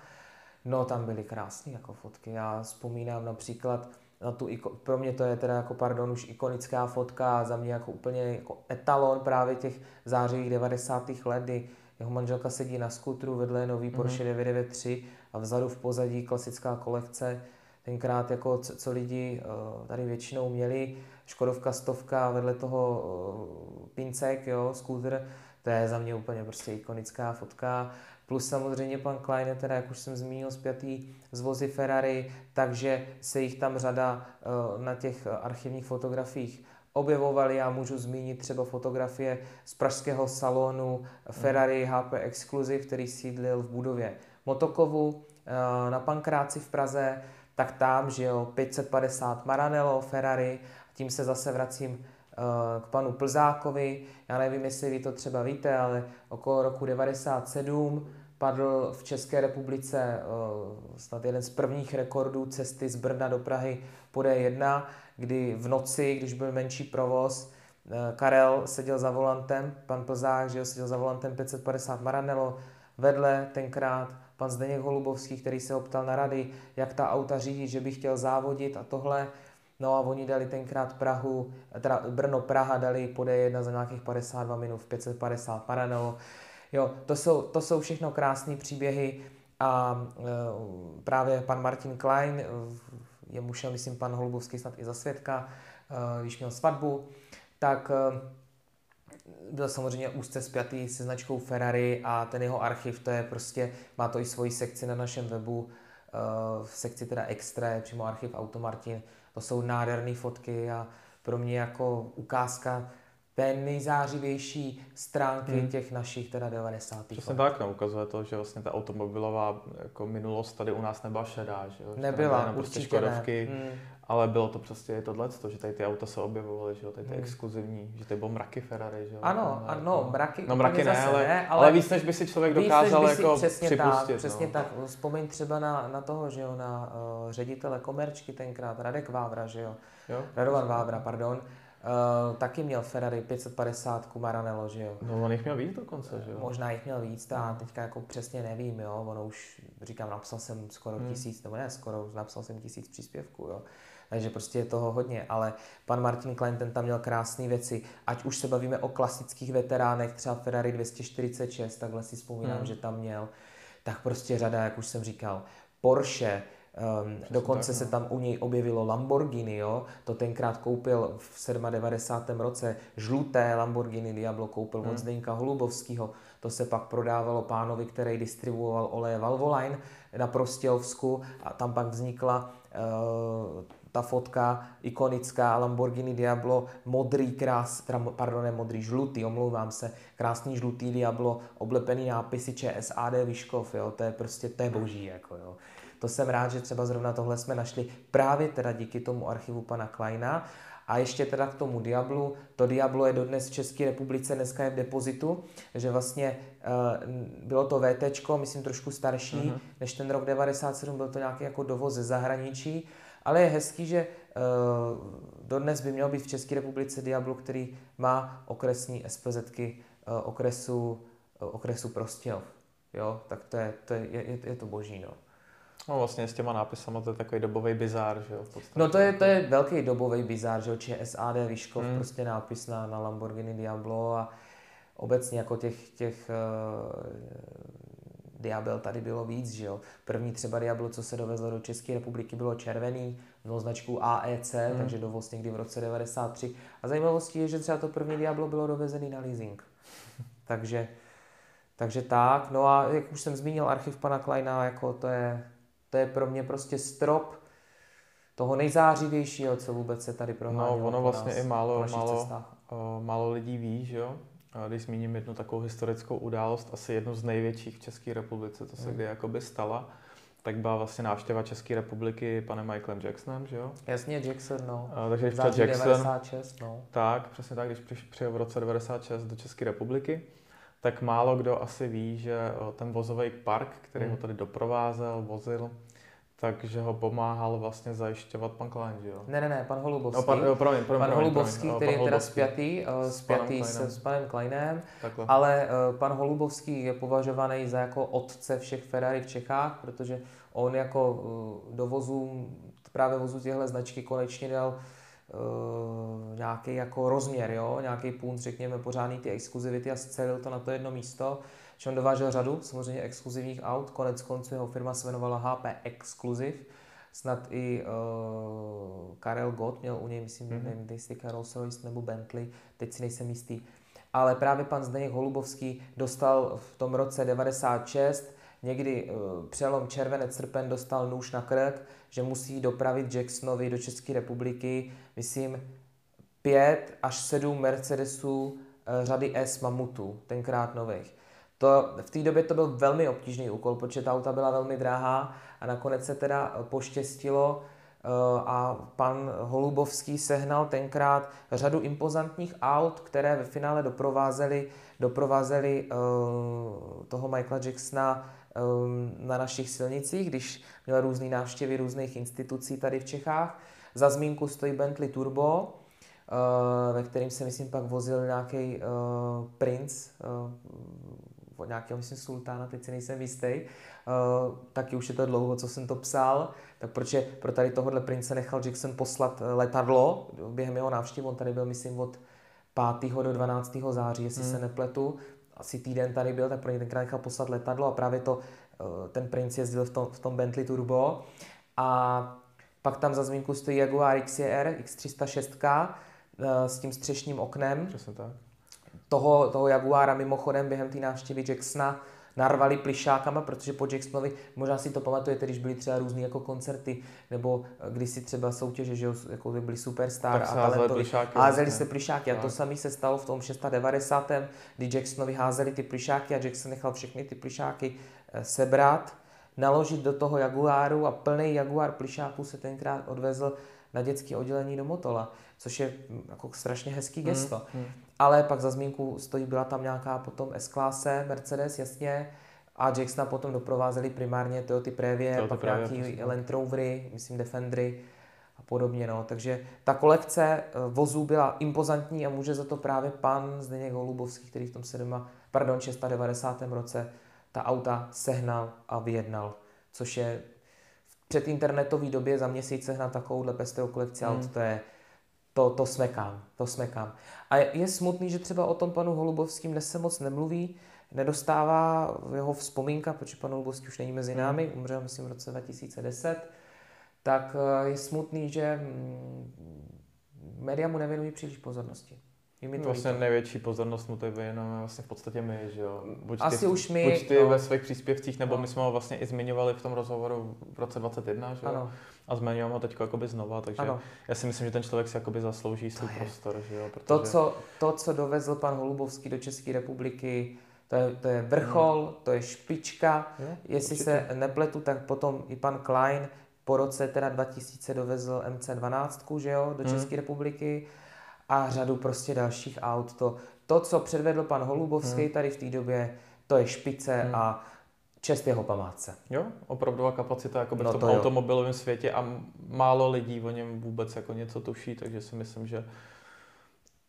No, tam byly krásné jako fotky. Já vzpomínám například na tu, pro mě to je teda jako, pardon, už ikonická fotka za mě jako úplně jako etalon právě těch zářivých 90. let, kdy jeho manželka sedí na skutru, vedle nový mm-hmm. Porsche 993 a vzadu v pozadí klasická kolekce. Tenkrát jako co, co lidi uh, tady většinou měli, Škodovka stovka, vedle toho uh, pincek, jo, skútr, to je za mě úplně prostě ikonická fotka. Plus samozřejmě pan Klein je teda, jak už jsem zmínil, zpětý z vozy Ferrari, takže se jich tam řada uh, na těch archivních fotografiích objevovaly. Já můžu zmínit třeba fotografie z pražského salonu Ferrari HP Exclusive, který sídlil v budově Motokovu na Pankráci v Praze, tak tam, že jo, 550 Maranello Ferrari, tím se zase vracím eh, k panu Plzákovi. Já nevím, jestli vy to třeba víte, ale okolo roku 97 padl v České republice eh, snad jeden z prvních rekordů cesty z Brna do Prahy po D1, kdy v noci, když byl menší provoz, eh, Karel seděl za volantem, pan Plzák, že jo, seděl za volantem 550 Maranello, vedle tenkrát pan Zdeněk Holubovský, který se optal na rady, jak ta auta řídit, že by chtěl závodit a tohle. No a oni dali tenkrát Prahu, teda Brno Praha dali po D1 za nějakých 52 minut, 550 Paranelo. Jo, to jsou, to jsou všechno krásné příběhy a e, právě pan Martin Klein, e, jemu šel, myslím, pan Holubovský snad i za svědka, e, když měl svatbu, tak e, byl samozřejmě úzce spjatý se značkou Ferrari a ten jeho archiv, to je prostě, má to i svoji sekci na našem webu, e, v sekci teda extra, přímo archiv Automartin, to jsou nádherné fotky a pro mě jako ukázka té nejzářivější stránky hmm. těch našich teda 90. Přesně tak, no, ukazuje to, že vlastně ta automobilová jako minulost tady u nás nebyla šedá, že jo? Nebyla, prostě určitě prostě škodovky, ne. Hmm. Ale bylo to prostě tohle, že tady ty auta se objevovaly, že jo, tady ty hmm. exkluzivní, že tady bylo mraky Ferrari, že jo. Ano, ano, jako, mraky. No mraky ne, ale, ne, ale, ale víc, než by si člověk víc, dokázal si, jako přesně připustit. Tak, přesně no. tak, vzpomeň třeba na, na toho, že jo, na uh, ředitele komerčky tenkrát, Radek Vávra, že jo. jo Radovan Vávra, pardon. Uh, taky měl Ferrari 550 Maranello, že jo. No on jich měl víc dokonce, že jo. Možná jich měl víc, a no. teďka jako přesně nevím, jo. Ono už, říkám, napsal jsem skoro hmm. tisíc, nebo ne skoro, napsal jsem tisíc příspěvků, jo takže prostě je toho hodně, ale pan Martin Klein ten tam měl krásné věci, ať už se bavíme o klasických veteránech, třeba Ferrari 246, takhle si vzpomínám, hmm. že tam měl, tak prostě řada, jak už jsem říkal, Porsche, Um, dokonce tak, no. se tam u něj objevilo Lamborghini, jo? to tenkrát koupil v 97. roce, žluté Lamborghini Diablo koupil hmm. od Zdeňka Holubovského, to se pak prodávalo pánovi, který distribuoval oleje Valvoline na Prostějovsku a tam pak vznikla uh, ta fotka ikonická Lamborghini Diablo, modrý krás, teda, pardon, ne modrý, žlutý, omlouvám se, krásný žlutý Diablo, oblepený nápisy ČSAD Vyškov, jo, to je prostě, to je boží, jako jo. To jsem rád, že třeba zrovna tohle jsme našli právě teda díky tomu archivu pana Kleina. A ještě teda k tomu Diablu, to Diablo je dodnes v České republice, dneska je v depozitu, že vlastně uh, bylo to VT, myslím trošku starší, uh-huh. než ten rok 97, byl to nějaký jako dovoz ze zahraničí, ale je hezký, že uh, dodnes by měl být v České republice Diablo, který má okresní SPZky uh, okresu, uh, okresu Prostějov. Jo, tak to je, to je, je, je to boží, no. No vlastně s těma nápisama to je takový dobový bizár, že jo? No to je, to je velký dobový bizár, že jo? ČSAD Vyškov, hmm. prostě nápis na, na Lamborghini Diablo a obecně jako těch, těch Diabel tady bylo víc, že jo. První třeba Diablo, co se dovezlo do České republiky, bylo červený, mělo značku AEC, hmm. takže dovoz někdy v roce 93. A zajímavostí je, že třeba to první Diablo bylo dovezený na leasing. (laughs) takže, takže tak. No a jak už jsem zmínil, archiv pana Kleina, jako to je, to je pro mě prostě strop toho nejzářivějšího, co vůbec se tady prohánělo. No, ono vlastně nás, i málo, málo, málo lidí ví, že jo, když zmíním jednu takovou historickou událost, asi jednu z největších v České republice, to se hmm. kdy jakoby stala, tak byla vlastně návštěva České republiky panem Michaelem Jacksonem, že jo? Jasně, Jackson, no. A, takže když Jackson, 96, no. Tak, přesně tak, když přijel v roce 96 do České republiky, tak málo kdo asi ví, že ten vozový park, který hmm. ho tady doprovázel, vozil, takže ho pomáhal vlastně zajišťovat pan Klein, jo? Ne, ne, ne, pan Holubovský. No, pan, jo, promiň, promiň, pan promiň, Holubovský, promiň, který pan je teda spjatý, uh, spjatý s, s panem Kleinem, Takhle. ale uh, pan Holubovský je považovaný za jako otce všech Ferrari v Čechách, protože on jako uh, do vozů, právě vozu těchto značky konečně dal uh, nějaký jako rozměr, jo? nějaký punc, řekněme, pořádný ty exkluzivity a scelil to na to jedno místo on dovážel řadu samozřejmě exkluzivních aut, konec konců jeho firma se jmenovala HP Exclusive, snad i uh, Karel Gott měl u něj, myslím, mm-hmm. nevím, jestli Rolls Royce nebo Bentley, teď si nejsem jistý. Ale právě pan Zdeněk Holubovský dostal v tom roce 96 někdy uh, přelom červenec srpen dostal nůž na krk, že musí dopravit Jacksonovi do České republiky, myslím, pět až sedm Mercedesů uh, řady S Mamutu, tenkrát nových. To, v té době to byl velmi obtížný úkol, protože ta auta byla velmi drahá a nakonec se teda poštěstilo eh, a pan Holubovský sehnal tenkrát řadu impozantních aut, které ve finále doprovázely, doprovázely eh, toho Michaela Jacksona eh, na našich silnicích, když měl různé návštěvy různých institucí tady v Čechách. Za zmínku stojí Bentley Turbo, ve kterým se myslím pak vozil nějaký Prince, od nějakého, myslím, sultána, teď si nejsem jistý, uh, taky už je to dlouho, co jsem to psal, tak proč je pro tady tohohle prince nechal Jackson poslat letadlo během jeho návštěvy, on tady byl, myslím, od 5. do 12. září, jestli hmm. se nepletu, asi týden tady byl, tak pro něj tenkrát nechal poslat letadlo a právě to, eh, ten princ jezdil v tom, v tom Bentley Turbo a pak tam za zmínku stojí Jaguar XJR X306 eh, s tím střešním oknem. Přesně tak. Toho, toho Jaguara mimochodem během té návštěvy Jacksona narvali plišákama, protože po Jacksonovi, možná si to pamatujete, když byly třeba různé jako koncerty, nebo když si třeba soutěže, že jako byli superstar tak a talentovi, házeli se plišáky a to samé se stalo v tom 690. kdy Jacksonovi házeli ty plišáky a Jackson nechal všechny ty plišáky eh, sebrat, naložit do toho Jaguáru a plný Jaguar plišáků se tenkrát odvezl na dětské oddělení do Motola, což je hm, jako strašně hezký hmm, gesto. Hmm, hmm. Ale pak za zmínku stojí, byla tam nějaká potom S-klase, Mercedes, jasně, a Jacksona potom doprovázeli primárně Toyota Previe, Toyota pak Previe, nějaký. Land Rovery, myslím Defendry a podobně. No. Takže ta kolekce eh, vozů byla impozantní a může za to právě pan Zdeněk Holubovský, který v tom 7, pardon, 690. roce ta auta sehnal a vyjednal, což je v předinternetové době za měsíc sehnat takovouhle pestrou kolekci hmm. aut, to je to, to smekám, to smekám. A je smutný, že třeba o tom panu Holubovským dnes se moc nemluví, nedostává jeho vzpomínka, protože pan Holubovský už není mezi hmm. námi, umřel myslím v roce 2010, tak eh, je smutný, že mm, média mu nevěnují příliš pozornosti. Je to vlastně líto. největší pozornost mu tady věnujeme vlastně v podstatě my, že jo? Buď Asi ty, už my. Buď ty no. ve svých příspěvcích, nebo no. my jsme ho vlastně i zmiňovali v tom rozhovoru v roce 21, že jo? Ano. A zmiňujeme ho teď jakoby znova, takže ano. já si myslím, že ten člověk si jakoby zaslouží svůj prostor, že jo? Protože... To, co, to, co dovezl pan Holubovský do České republiky, to je, to je vrchol, hmm. to je špička. Je, Jestli určitě. se nepletu, tak potom i pan Klein po roce teda 2000 dovezl MC12, že jo, do hmm. České republiky a řadu prostě dalších aut. To, to co předvedl pan Holubovský hmm. tady v té době, to je špice hmm. a čest jeho památce. Jo, opravdová kapacita jako no v tom automobilovém světě a málo lidí o něm vůbec jako něco tuší, takže si myslím, že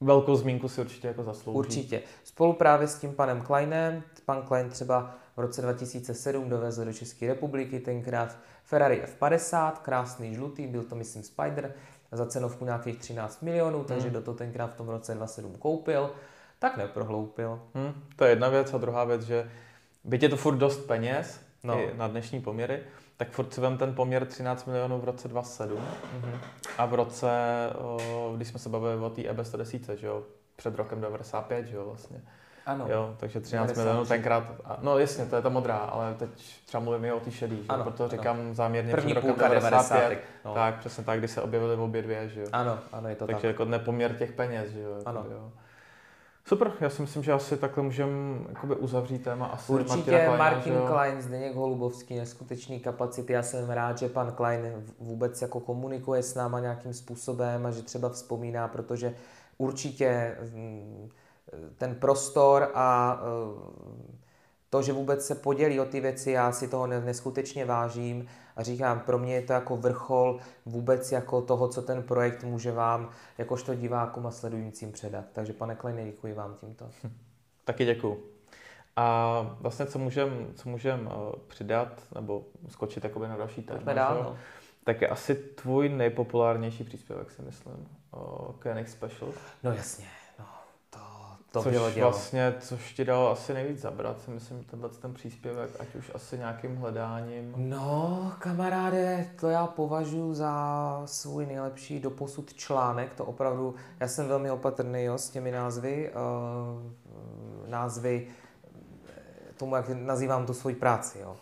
velkou zmínku si určitě jako zaslouží. Určitě. Spolu právě s tím panem Kleinem, pan Klein třeba v roce 2007 dovezl do České republiky tenkrát Ferrari F50, krásný žlutý, byl to myslím Spider, za cenovku nějakých 13 milionů, takže hmm. do toho tenkrát v tom roce 2007 koupil, tak neprohloupil. Hmm, to je jedna věc a druhá věc, že byť je to furt dost peněz no. na dnešní poměry, tak furt si vem ten poměr 13 milionů v roce 2007 mm-hmm. a v roce, když jsme se bavili o té EB110, že jo, před rokem 95, že jo, vlastně. Ano. Jo, takže 13 90. milionů tenkrát, no jasně, to je ta modrá, ale teď třeba mluvím i o té šedý, že? Ano, proto říkám ano. záměrně První před rokem 95, 90, no. tak přesně tak, kdy se objevily obě dvě, že jo. Ano, ano, je to takže tak. jako nepoměr těch peněz, že jo. Ano. jo. Super, já si myslím, že asi takhle můžeme uzavřít téma. Asi Určitě Martin že... Klein, Zdeněk Holubovský, neskutečný kapacity. Já jsem rád, že pan Klein vůbec jako komunikuje s náma nějakým způsobem a že třeba vzpomíná, protože určitě mm, ten prostor a to, že vůbec se podělí o ty věci, já si toho neskutečně vážím a říkám, pro mě je to jako vrchol vůbec jako toho, co ten projekt může vám, jakožto divákům a sledujícím předat. Takže pane Kleine, děkuji vám tímto. Taky děkuji. A vlastně co můžeme co můžem, uh, přidat, nebo skočit jakoby na další téma, dál, no. tak je asi tvůj nejpopulárnější příspěvek, si myslím, uh, Koenig Special. No jasně to což bylo dělo. vlastně, což ti dalo asi nejvíc zabrat, si myslím, tenhle ten příspěvek, ať už asi nějakým hledáním. No, kamaráde, to já považuji za svůj nejlepší doposud článek, to opravdu, já jsem velmi opatrný jo, s těmi názvy, uh, názvy tomu, jak nazývám tu svoji práci, jo.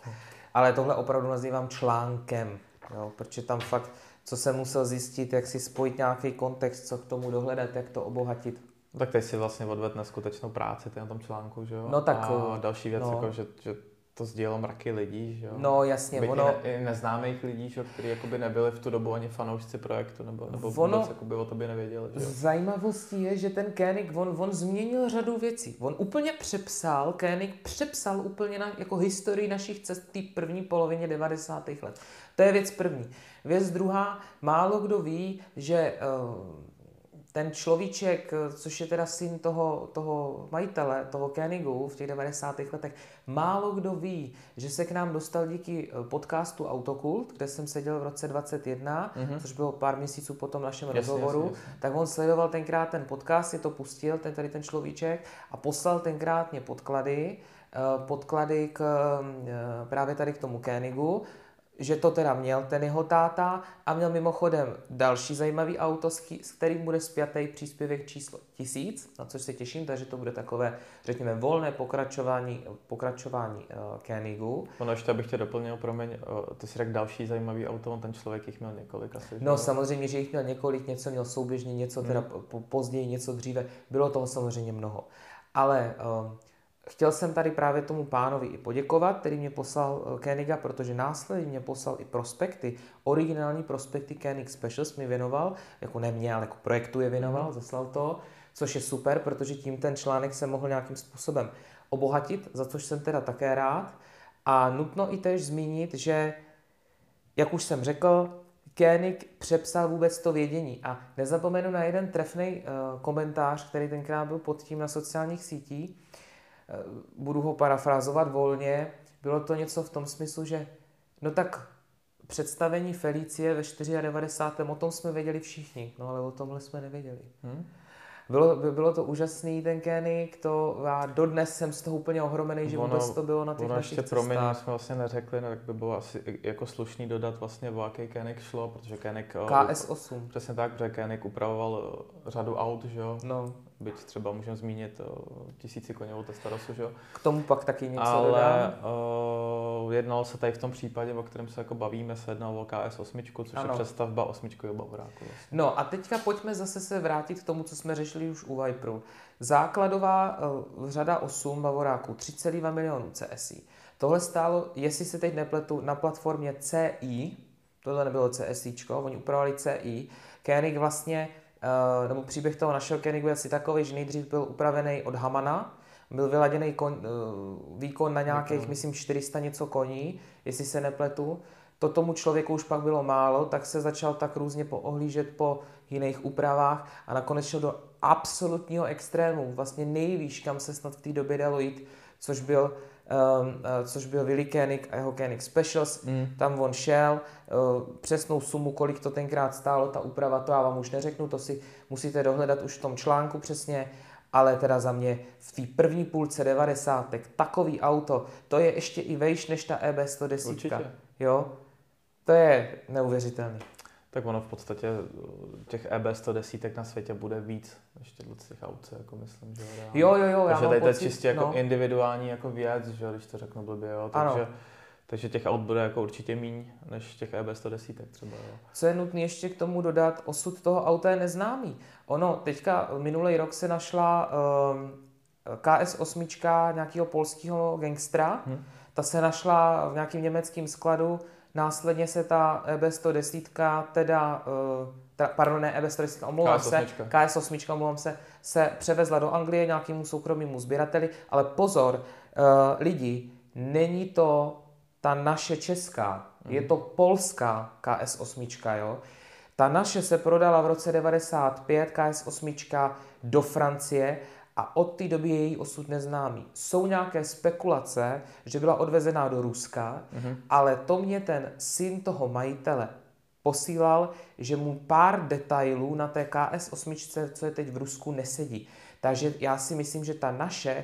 Ale tohle opravdu nazývám článkem, jo, protože tam fakt, co jsem musel zjistit, jak si spojit nějaký kontext, co k tomu dohledat, jak to obohatit, tak teď si vlastně odvedl neskutečnou práci ty na tom článku, že jo? No tak... A další věc, no. jako, že, že to sdělilo mraky lidí, že jo? No jasně, Byť ono... I, ne, i neznámých lidí, že, kteří jakoby nebyli v tu dobu ani fanoušci projektu, nebo, nebo ono... vůbec jakoby o tobě nevěděli, že jo? Zajímavostí je, že ten Koenig, on, on změnil řadu věcí. On úplně přepsal, Koenig přepsal úplně na, jako historii našich cest té první polovině 90. let. To je věc první. Věc druhá, málo kdo ví, že uh, ten človíček, což je teda syn toho, toho majitele, toho Koenigu v těch 90. letech, málo kdo ví, že se k nám dostal díky eh, podcastu Autokult, kde jsem seděl v roce 21, mm-hmm. což bylo pár měsíců po tom našem jasně, rozhovoru, jasně, jasně. tak on sledoval tenkrát ten podcast, si to pustil, ten tady ten človíček a poslal tenkrát mě podklady, eh, podklady k, eh, právě tady k tomu Koenigu, že to teda měl ten jeho táta a měl mimochodem další zajímavý auto, s kterým bude spjatý příspěvek číslo tisíc, na což se těším, takže to bude takové, řekněme, volné pokračování, pokračování uh, Koenigu. Ono ještě abych tě doplnil, promiň, uh, ty jsi řekl další zajímavý auto, on ten člověk jich měl několik asi. No že? samozřejmě, že jich měl několik, něco měl souběžně, něco hmm. teda po, později, něco dříve, bylo toho samozřejmě mnoho. Ale uh, Chtěl jsem tady právě tomu pánovi i poděkovat, který mě poslal eh, Koeniga, protože následně mě poslal i prospekty, originální prospekty Koenig Specials mi věnoval, jako ne mě, ale jako projektu je věnoval, mm-hmm. zaslal to, což je super, protože tím ten článek se mohl nějakým způsobem obohatit, za což jsem teda také rád. A nutno i tež zmínit, že, jak už jsem řekl, Koenig přepsal vůbec to vědění. A nezapomenu na jeden trefný uh, komentář, který tenkrát byl pod tím na sociálních sítích, Eh, budu ho parafrázovat volně, bylo to něco v tom smyslu, že no tak představení Felicie ve 94. o tom jsme věděli všichni, no ale o tomhle jsme nevěděli. Hmm? Bylo, bylo to úžasný, ten Koenig, to já dodnes jsem z toho úplně ohromený, že ono, vůbec to bylo na těch ono našich ještě pro mě jsme vlastně neřekli, no, jak by bylo asi jako slušný dodat vlastně, o jaký Koenig šlo, protože Koenig... Eh, KS8. Přesně tak, protože Koenig upravoval eh, řadu aut, že jo? No byť třeba můžeme zmínit uh, tisíci koněvou Testarosu, že K tomu pak taky něco Ale dodám. Uh, jednalo se tady v tom případě, o kterém se jako bavíme, se jednalo o KS8, což ano. je přestavba osmičkového bavoráku. Vlastně. No a teďka pojďme zase se vrátit k tomu, co jsme řešili už u Viperu. Základová uh, řada 8 bavoráků, 3,2 milionů CSI. Tohle stálo, jestli se teď nepletu, na platformě CI, tohle nebylo CSI, oni upravovali CI, Koenig vlastně nebo příběh toho našeho Koenigu je asi takový, že nejdřív byl upravený od Hamana, byl vyladěný kon, uh, výkon na nějakých, myslím, 400 něco koní, jestli se nepletu. To tomu člověku už pak bylo málo, tak se začal tak různě poohlížet po jiných úpravách a nakonec šel do absolutního extrému, vlastně nejvýš, kam se snad v té době dalo jít, což byl což byl Willy Koenig a jeho Koenig Specials. Mm. Tam on šel, uh, přesnou sumu, kolik to tenkrát stálo, ta úprava, to já vám už neřeknu, to si musíte dohledat už v tom článku přesně, ale teda za mě v té první půlce 90. takový auto, to je ještě i vejš než ta EB110. Určitě. Jo? To je neuvěřitelný tak ono v podstatě eh, těch EB110 na světě bude víc než těchto těch aut, jako myslím, že jo. Jo, jo, Takže tady to je čistě jako no. individuální jako věc, že když to řeknu blbě, jo. Takže, ano. takže těch aut bude jako určitě míň než těch EB110 třeba, jo. Co je nutné ještě k tomu dodat, osud toho auta je neznámý. Ono, teďka minulý rok se našla um, KS8 nějakého polského gangstra, hmm. ta se našla v nějakém německém skladu, Následně se ta EB110, teda, uh, teda pardon, ne EB110, omlouvám KS8. se, KS8, omlouvám se, se převezla do Anglie nějakému soukromému sběrateli, ale pozor, uh, lidi, není to ta naše česká, je to polská KS8, jo. Ta naše se prodala v roce 95, KS8 do Francie a od té doby je její osud neznámý. Jsou nějaké spekulace, že byla odvezená do Ruska, mm-hmm. ale to mě ten syn toho majitele posílal, že mu pár detailů na té KS8, co je teď v Rusku, nesedí. Takže já si myslím, že ta naše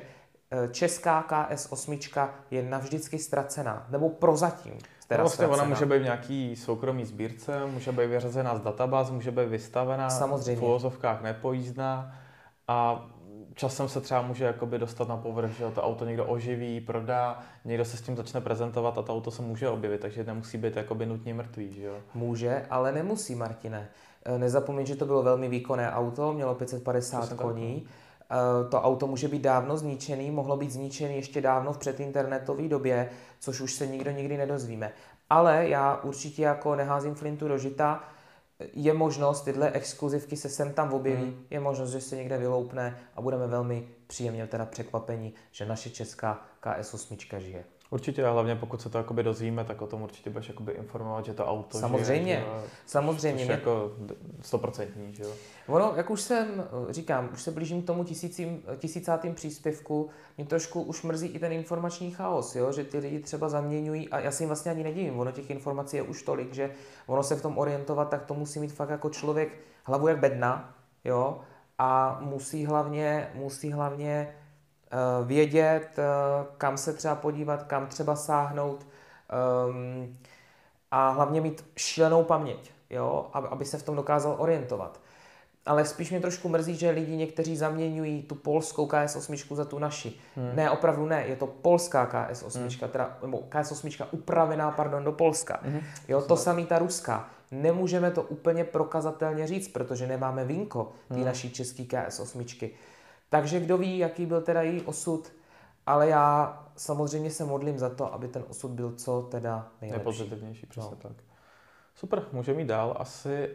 eh, česká KS8 je navždycky ztracená, nebo prozatím. Teda vlastně ona může být v nějaký soukromý sbírce, může být vyřazená z databáz, může být vystavená, Samozřejmě. v uvozovkách nepojízdná a časem se třeba může jakoby dostat na povrch, že to auto někdo oživí, prodá, někdo se s tím začne prezentovat a to auto se může objevit, takže nemusí být jakoby nutně mrtvý, že jo? Může, ale nemusí, Martine. E, nezapomeň, že to bylo velmi výkonné auto, mělo 550 koní. E, to auto může být dávno zničený, mohlo být zničený ještě dávno v předinternetové době, což už se nikdo nikdy nedozvíme. Ale já určitě jako neházím flintu do žita, je možnost, tyhle exkluzivky se sem tam objeví, hmm. je možnost, že se někde vyloupne a budeme velmi příjemně teda překvapení, že naše česká KS8 žije. Určitě a hlavně pokud se to jakoby dozvíme, tak o tom určitě budeš jakoby informovat, že to auto Samozřejmě, žije, že, samozřejmě. Což jako stoprocentní, že jo. Ono, jak už jsem, říkám, už se blížím k tomu tisícím, tisícátým příspěvku, mě trošku už mrzí i ten informační chaos, jo? že ty lidi třeba zaměňují, a já si jim vlastně ani nedivím, ono těch informací je už tolik, že ono se v tom orientovat, tak to musí mít fakt jako člověk hlavu jak bedna, jo, a musí hlavně, musí hlavně vědět, uh, kam se třeba podívat, kam třeba sáhnout um, a hlavně mít šílenou paměť, jo, aby se v tom dokázal orientovat. Ale spíš mě trošku mrzí, že lidi někteří zaměňují tu polskou KS8 za tu naši. Hmm. Ne, opravdu ne, je to polská KS8, hmm. teda, nebo KS8 upravená, pardon, do Polska. Hmm. Jo, to samý ta ruská. Nemůžeme to úplně prokazatelně říct, protože nemáme vínko té hmm. naší české KS8. Takže kdo ví, jaký byl teda její osud, ale já samozřejmě se modlím za to, aby ten osud byl co teda nejlepší. Nepozitivnější, přesně no. tak. Super, můžeme jít dál. Asi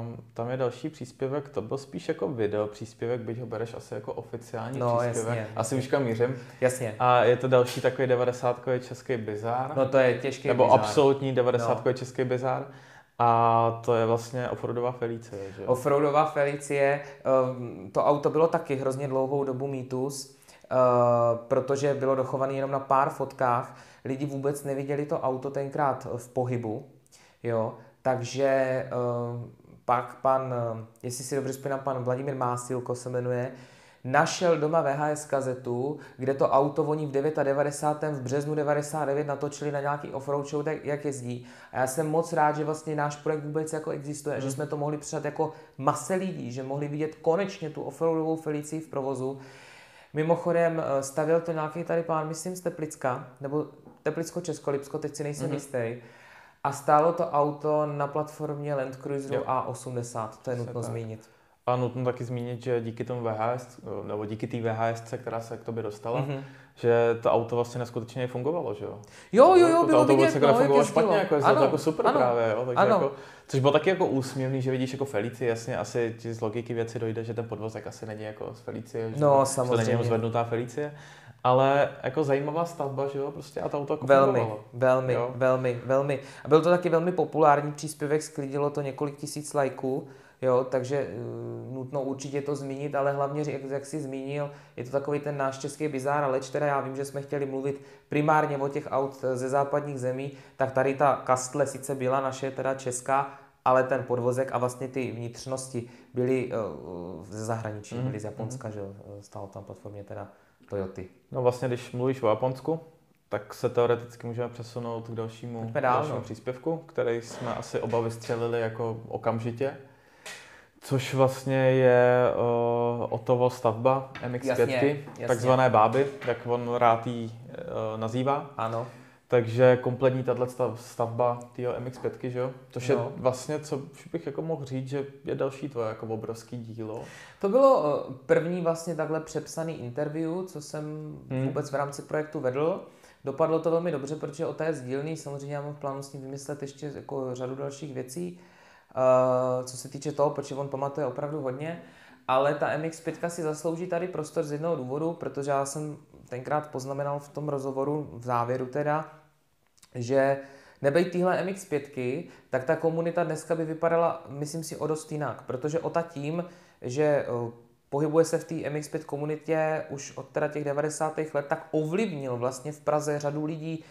um, tam je další příspěvek, to byl spíš jako video příspěvek, byť ho bereš asi jako oficiální no, příspěvek. Jasně, asi už kam mířím. Jasně. A je to další takový 90 český bizár. No to je těžký Nebo bizár. absolutní 90 no. český bizár. A to je vlastně offroadová Felicie, že? Offroadová Felicie, um, to auto bylo taky hrozně dlouhou dobu mýtus, uh, protože bylo dochované jenom na pár fotkách. Lidi vůbec neviděli to auto tenkrát v pohybu, jo, takže uh, pak pan, jestli si dobře vzpomínám, pan Vladimír Másilko se jmenuje, našel doma VHS kazetu, kde to auto oni v 99. v březnu 99 natočili na nějaký offroad show, tak jak jezdí. A já jsem moc rád, že vlastně náš projekt vůbec jako existuje, hmm. že jsme to mohli předat jako mase lidí, že mohli vidět konečně tu offroadovou Felicii v provozu. Mimochodem eh, stavěl to nějaký tady pán, myslím z Teplicka, nebo Teplicko-Českolipsko, teď si nejsem mm-hmm. jistý. A stálo to auto na platformě Land Cruiseru jo. A80, to je nutno zmínit. A nutno taky zmínit, že díky tomu VHS, nebo díky té VHS, která se k tobě dostala, mm-hmm. že to auto vlastně neskutečně fungovalo, že jo? Jo, jo, jo, to, bylo to auto vidět, jako no, špatně, jako ano, to jako super ano, právě, jo? Takže ano. Jako, což bylo taky jako úsměvný, že vidíš jako Felici, jasně asi ti z logiky věci dojde, že ten podvozek asi není jako z Felicie, že no, samozřejmě. to není zvednutá Felicie, ale jako zajímavá stavba, že jo, prostě a to auto jako Velmi, fungovalo. velmi, jo? velmi, velmi. A byl to taky velmi populární příspěvek, sklidilo to několik tisíc lajků, Jo, takže uh, nutno určitě to zmínit, ale hlavně, jak, jak jsi zmínil, je to takový ten náš český bizár, ale teda já vím, že jsme chtěli mluvit primárně o těch aut ze západních zemí, tak tady ta kastle sice byla naše, teda česká, ale ten podvozek a vlastně ty vnitřnosti byly uh, ze zahraničí, mm. byly z Japonska, mm. že stalo tam platformě teda Toyoty. No vlastně, když mluvíš o Japonsku, tak se teoreticky můžeme přesunout k dalšímu, dál, dalšímu no. příspěvku, který jsme asi oba vystřelili jako okamžitě. Což vlastně je uh, Otovo stavba MX5, jasně, jasně. takzvané báby, jak on rád jí uh, nazývá. Ano. Takže kompletní tato stavba tého MX5, že jo? Což no. je vlastně, co bych jako mohl říct, že je další tvoje jako obrovský dílo. To bylo uh, první vlastně takhle přepsaný interview, co jsem hmm. vůbec v rámci projektu vedl. Dopadlo to velmi dobře, protože o té sdílný samozřejmě já mám v plánu s ním vymyslet ještě jako řadu dalších věcí. Uh, co se týče toho, protože on pamatuje opravdu hodně, ale ta MX5 si zaslouží tady prostor z jednoho důvodu, protože já jsem tenkrát poznamenal v tom rozhovoru, v závěru teda, že nebejt téhle MX5, tak ta komunita dneska by vypadala, myslím si, o dost jinak, protože ta tím, že eh, pohybuje se v té MX5 komunitě už od teda těch 90. let, tak ovlivnil vlastně v Praze řadu lidí,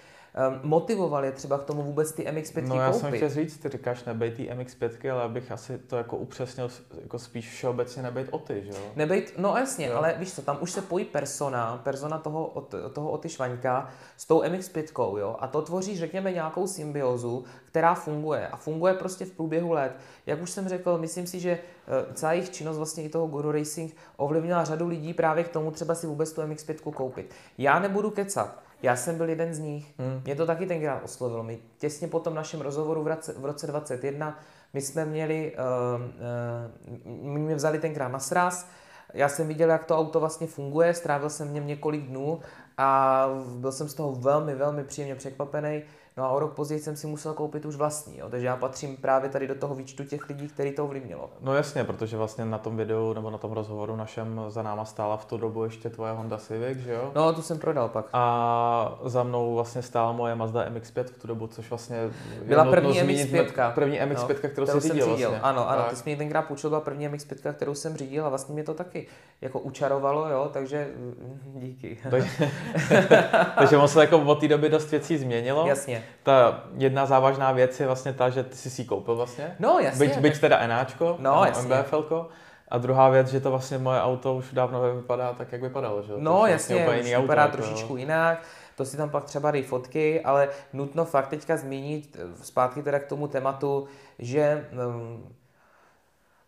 motivoval je třeba k tomu vůbec ty MX-5 No já koupit. jsem chtěl říct, ty říkáš nebej ty MX-5, ale abych asi to jako upřesnil, jako spíš všeobecně nebejt oty, že jo? Nebejt, no jasně, jo. ale víš co, tam už se pojí persona, persona toho, toho oty Švaňka s tou MX-5, jo? A to tvoří, řekněme, nějakou symbiozu, která funguje a funguje prostě v průběhu let. Jak už jsem řekl, myslím si, že eh, celá jejich činnost vlastně i toho Guru Racing ovlivnila řadu lidí právě k tomu třeba si vůbec tu MX-5 koupit. Já nebudu kecat, já jsem byl jeden z nich. Hmm. Mě to taky tenkrát oslovilo. My těsně po tom našem rozhovoru v roce, v roce 21 my jsme měli, uh, uh, my mě vzali tenkrát na sraz, já jsem viděl, jak to auto vlastně funguje, strávil jsem v něm několik dnů a byl jsem z toho velmi, velmi příjemně překvapený. No a o rok později jsem si musel koupit už vlastní, jo. takže já patřím právě tady do toho výčtu těch lidí, který to ovlivnilo. No jasně, protože vlastně na tom videu nebo na tom rozhovoru našem za náma stála v tu dobu ještě tvoje Honda Civic, že jo? No, tu jsem prodal pak. A za mnou vlastně stála moje Mazda MX-5 v tu dobu, což vlastně byla první MX-5. První MX-5, no, kterou, kterou jsem řídil. řídil. Vlastně. Ano, ano, tak. ty jsi mě tenkrát půjčil, byla první MX-5, kterou jsem řídil a vlastně mě to taky jako učarovalo, jo, takže mm, díky. (laughs) takže (laughs) on se jako od té doby dost věcí změnilo. Jasně. Ta jedna závažná věc je vlastně ta, že ty jsi si koupil vlastně. No, jasně. Byť, byť teda Enáčko, no, jasně. MBFLko. A druhá věc, že to vlastně moje auto už dávno vypadá tak, jak vypadalo, že? No to jasně, vlastně už vypadá auto, jako trošičku jo. jinak, to si tam pak třeba dej fotky, ale nutno fakt teďka zmínit, eh, zpátky teda k tomu tématu, že um,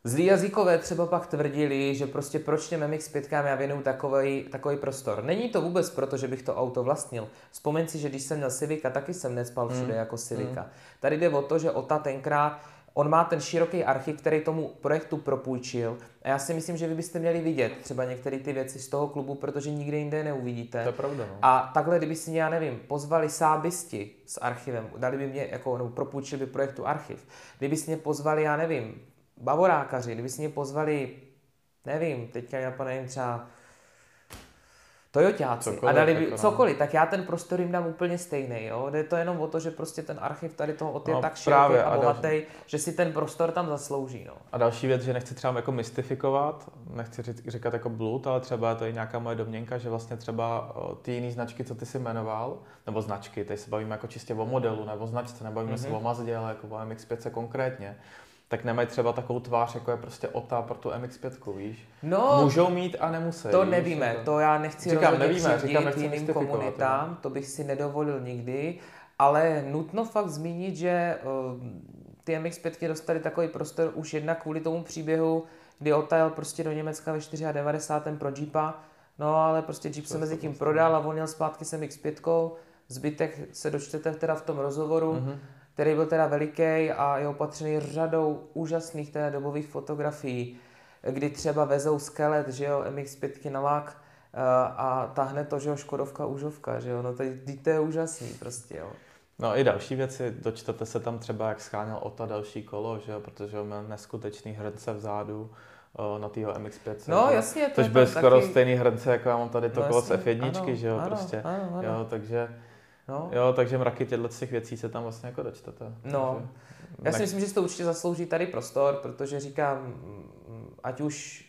Zlí jazykové třeba pak tvrdili, že prostě proč těm MX-5 já věnuju takový, takový prostor. Není to vůbec proto, že bych to auto vlastnil. Vzpomeň si, že když jsem měl Civica, taky jsem nespal všude mm. jako Civica. Mm. Tady jde o to, že Ota tenkrát On má ten široký archiv, který tomu projektu propůjčil. A já si myslím, že vy byste měli vidět třeba některé ty věci z toho klubu, protože nikde jinde neuvidíte. To je pravda. No. A takhle, kdyby si, já nevím, pozvali sábisti s archivem, dali by mě, jako, nebo propůjčili by projektu archiv, kdyby si mě pozvali, já nevím, bavorákaři, kdyby si mě pozvali, nevím, teďka já nevím, třeba Toyotáci cokoliv, a dali by, jako cokoliv, tak já ten prostor jim dám úplně stejný. Jo? Jde to jenom o to, že prostě ten archiv tady toho od je no, tak široký a bohatý, že si ten prostor tam zaslouží. No. A další věc, že nechci třeba jako mystifikovat, nechci říkat jako blud, ale třeba to je nějaká moje domněnka, že vlastně třeba ty jiné značky, co ty si jmenoval, nebo značky, teď se bavíme jako čistě o modelu, nebo značce, nebavíme mm-hmm. se o Mazdě, ale jako o MX-5 konkrétně, tak nemají třeba takovou tvář, jako je prostě OTA pro tu MX-5, víš? No, Můžou mít a nemusí. To víš? nevíme, to já nechci říkám, nevíme, říkám, nechci jiným komunitám, to bych si nedovolil nikdy, ale nutno fakt zmínit, že uh, ty MX-5 dostali takový prostor už jednak kvůli tomu příběhu, kdy OTA jel prostě do Německa ve 94. pro Jeepa, no ale prostě Jeep se mezi tím prodal a on jel zpátky s MX-5, zbytek se dočtete teda v tom rozhovoru, mm-hmm který byl teda veliký a je opatřený řadou úžasných teda dobových fotografií, kdy třeba vezou skelet, že jo, MX-5 na lak eh, a tahne to, že jo, Škodovka, užovka, že jo, no to, to je úžasný prostě, jo. No i další věci, dočtete se tam třeba, jak scháněl Ota další kolo, že jo, protože měl neskutečný hrnce vzadu eh, na týho MX-5. No jasně. To což byl skoro taky... stejný hrnce, jako já mám tady to no, kolo z F1, ano, že jo, ano, prostě. Ano, ano. Jo, takže No. Jo, takže mraky těchto těch věcí se tam vlastně jako dočtete. No, takže... já si myslím, že si to určitě zaslouží tady prostor, protože říkám, ať už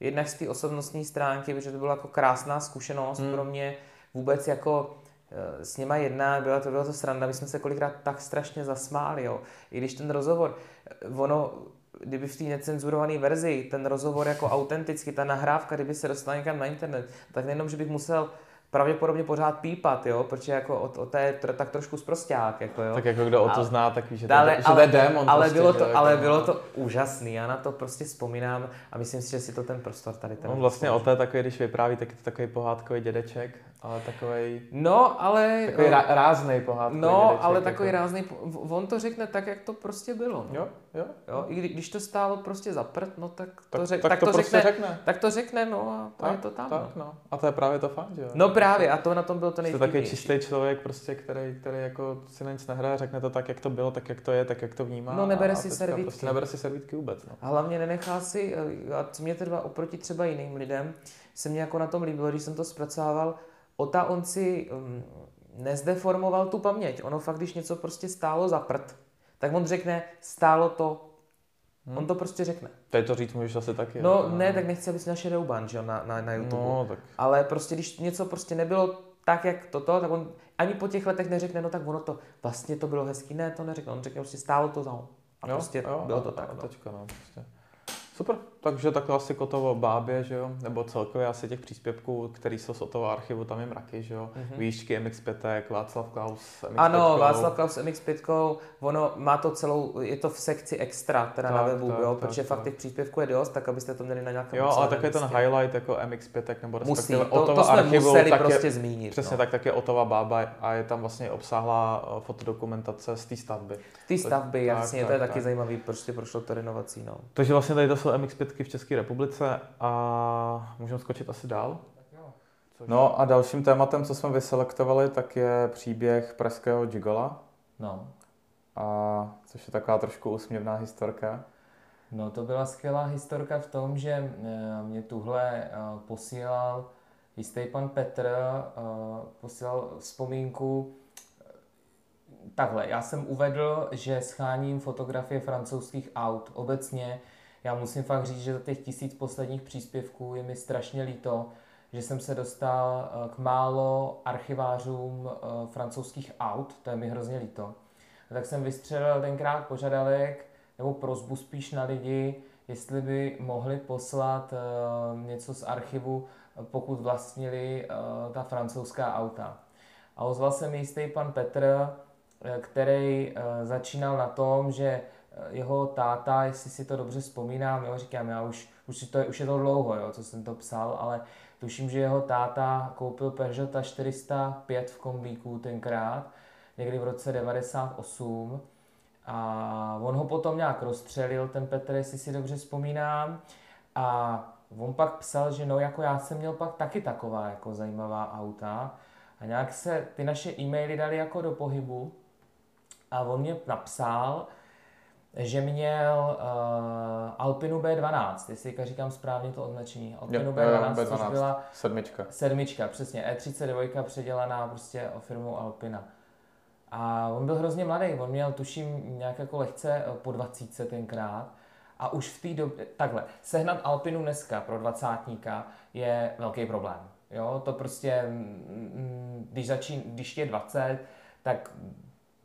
jednak z té osobnostní stránky, protože to byla jako krásná zkušenost hmm. pro mě, vůbec jako eh, s nima jedna, byla to, byla to sranda, my jsme se kolikrát tak strašně zasmáli, jo. I když ten rozhovor, eh, ono, kdyby v té necenzurované verzi ten rozhovor jako autenticky, ta nahrávka, kdyby se dostala někam na internet, tak nejenom, že bych musel pravděpodobně pořád pípat, jo, protože jako o, o té tak trošku zprosták, jako jo. Tak jako kdo o to zná, tak ví, že, ale, to, že ale, to je démon. Ale, prostě, bylo, to, jako, ale bylo to úžasný, já na to prostě vzpomínám a myslím si, že si to ten prostor tady ten. On vlastně o té takový, když vypráví, tak je to takový pohádkový dědeček, ale takový. No, ale... Takový rá, rázný pohádkový No, dědeček, ale takový jako. rázný, on to řekne tak, jak to prostě bylo. No. Jo, jo. jo I kdy, když to stálo prostě za prd, no tak to, tak, řek, tak, tak to, to prostě řekne, řekne, Tak to řekne, no a tak, je to tam. Tak, no. A to je právě to fakt, jo. No právě, a to na tom byl to nejvtipnější. To takový čistý člověk, prostě, který, který jako si na nic nehraje, řekne to tak, jak to bylo, tak, jak to je, tak, jak to vnímá. No nebere si servítky. Prostě nebere si servítky vůbec. No. A hlavně nenechá si, a co mě teda oproti třeba jiným lidem, se mě jako na tom líbilo, když jsem to zpracovával, Ota on si um, nezdeformoval tu paměť. Ono fakt, když něco prostě stálo za prd, tak on řekne, stálo to Hmm. On to prostě řekne. Teď to říct můžeš asi taky. No ne, tak nechci, aby si našel Shadowban, že na, na, na YouTube. No, tak. Ale prostě, když něco prostě nebylo tak, jak toto, tak on ani po těch letech neřekne, no tak ono to, vlastně to bylo hezký, ne, to neřekne, on řekne, prostě stálo to za A jo, prostě jo, bylo to tak. No. Tečka, no, prostě. Super, takže takhle asi Kotovo bábě, že jo, nebo celkově asi těch příspěvků, který jsou z toho archivu, tam je mraky, že jo, mm-hmm. výšky MX5, Václav Klaus MX5. Ano, Václav Klaus MX5, ono má to celou, je to v sekci extra, teda tak, na webu, tak, jo, tak, protože tak, fakt tak. těch příspěvků je dost, tak abyste to měli na nějakém Jo, ale takový ten highlight jako MX5, nebo respektive Musí, to, to jsme archivu, museli tak prostě je, zmínit. Přesně no. tak, tak je Otova bába a je tam vlastně obsáhlá eh, fotodokumentace z té stavby. Z té stavby, jasně, to je taky zajímavý, prostě prošlo to renovací, no. Takže vlastně tady to jsou MX5 v České republice a můžeme skočit asi dál. Což... No a dalším tématem, co jsme vyselektovali, tak je příběh pražského Gigola. No. A což je taková trošku úsměvná historka. No to byla skvělá historka v tom, že eh, mě tuhle eh, posílal jistý pan Petr, eh, posílal vzpomínku takhle, já jsem uvedl, že scháním fotografie francouzských aut. Obecně já musím fakt říct, že za těch tisíc posledních příspěvků je mi strašně líto, že jsem se dostal k málo archivářům francouzských aut, to je mi hrozně líto. Tak jsem vystřelil tenkrát požadavek, nebo prozbu spíš na lidi, jestli by mohli poslat uh, něco z archivu, pokud vlastnili ta francouzská auta. A ozval se mi jistý pan Petr, eh, který začínal na tom, že jeho táta, jestli si to dobře vzpomínám, jo, říkám, já už, už, to, už je to dlouho, jo, co jsem to psal, ale tuším, že jeho táta koupil Peugeota 405 v kombíku tenkrát, někdy v roce 98 a on ho potom nějak rozstřelil, ten Petr, jestli si dobře vzpomínám. A on pak psal, že no, jako já jsem měl pak taky taková jako zajímavá auta. A nějak se ty naše e-maily dali jako do pohybu. A on mě napsal, že měl uh, Alpinu B12, jestli říkám správně to označení. Alpinu B12, B12, což byla sedmička. Sedmička, přesně. E32 předělaná prostě o firmu Alpina. A on byl hrozně mladý, on měl tuším nějak jako lehce eh, po 20 tenkrát. A už v té době, takhle, sehnat Alpinu dneska pro dvacátníka je velký problém. Jo, to prostě, mm, mm, když, začín, když je 20, tak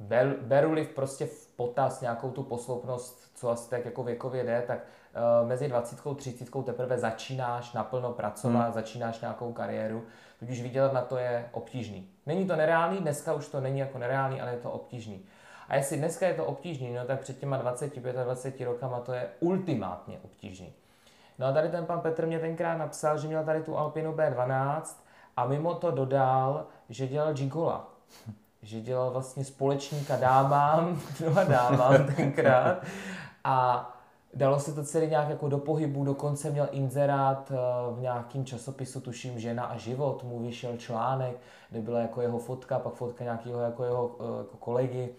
ber, beru-li prostě v potaz nějakou tu posloupnost, co asi tak jako věkově jde, tak uh, mezi 20 a 30 teprve začínáš naplno pracovat, hmm. začínáš nějakou kariéru, tudíž vydělat na to je obtížný. Není to nereálný, dneska už to není jako nereálný, ale je to obtížný. A jestli dneska je to obtížný, no tak před těma 25 a 20 rokama to je ultimátně obtížný. No a tady ten pan Petr mě tenkrát napsal, že měl tady tu Alpinu B12 a mimo to dodal, že dělal Gigola. Že dělal vlastně společníka dámám, (laughs) a dámám (laughs) tenkrát. A Dalo se to celý nějak jako do pohybu, dokonce měl inzerát eh, v nějakým časopisu, tuším Žena a život, mu vyšel článek, kde byla jako jeho fotka, pak fotka nějakého jako jeho eh, jako kolegy.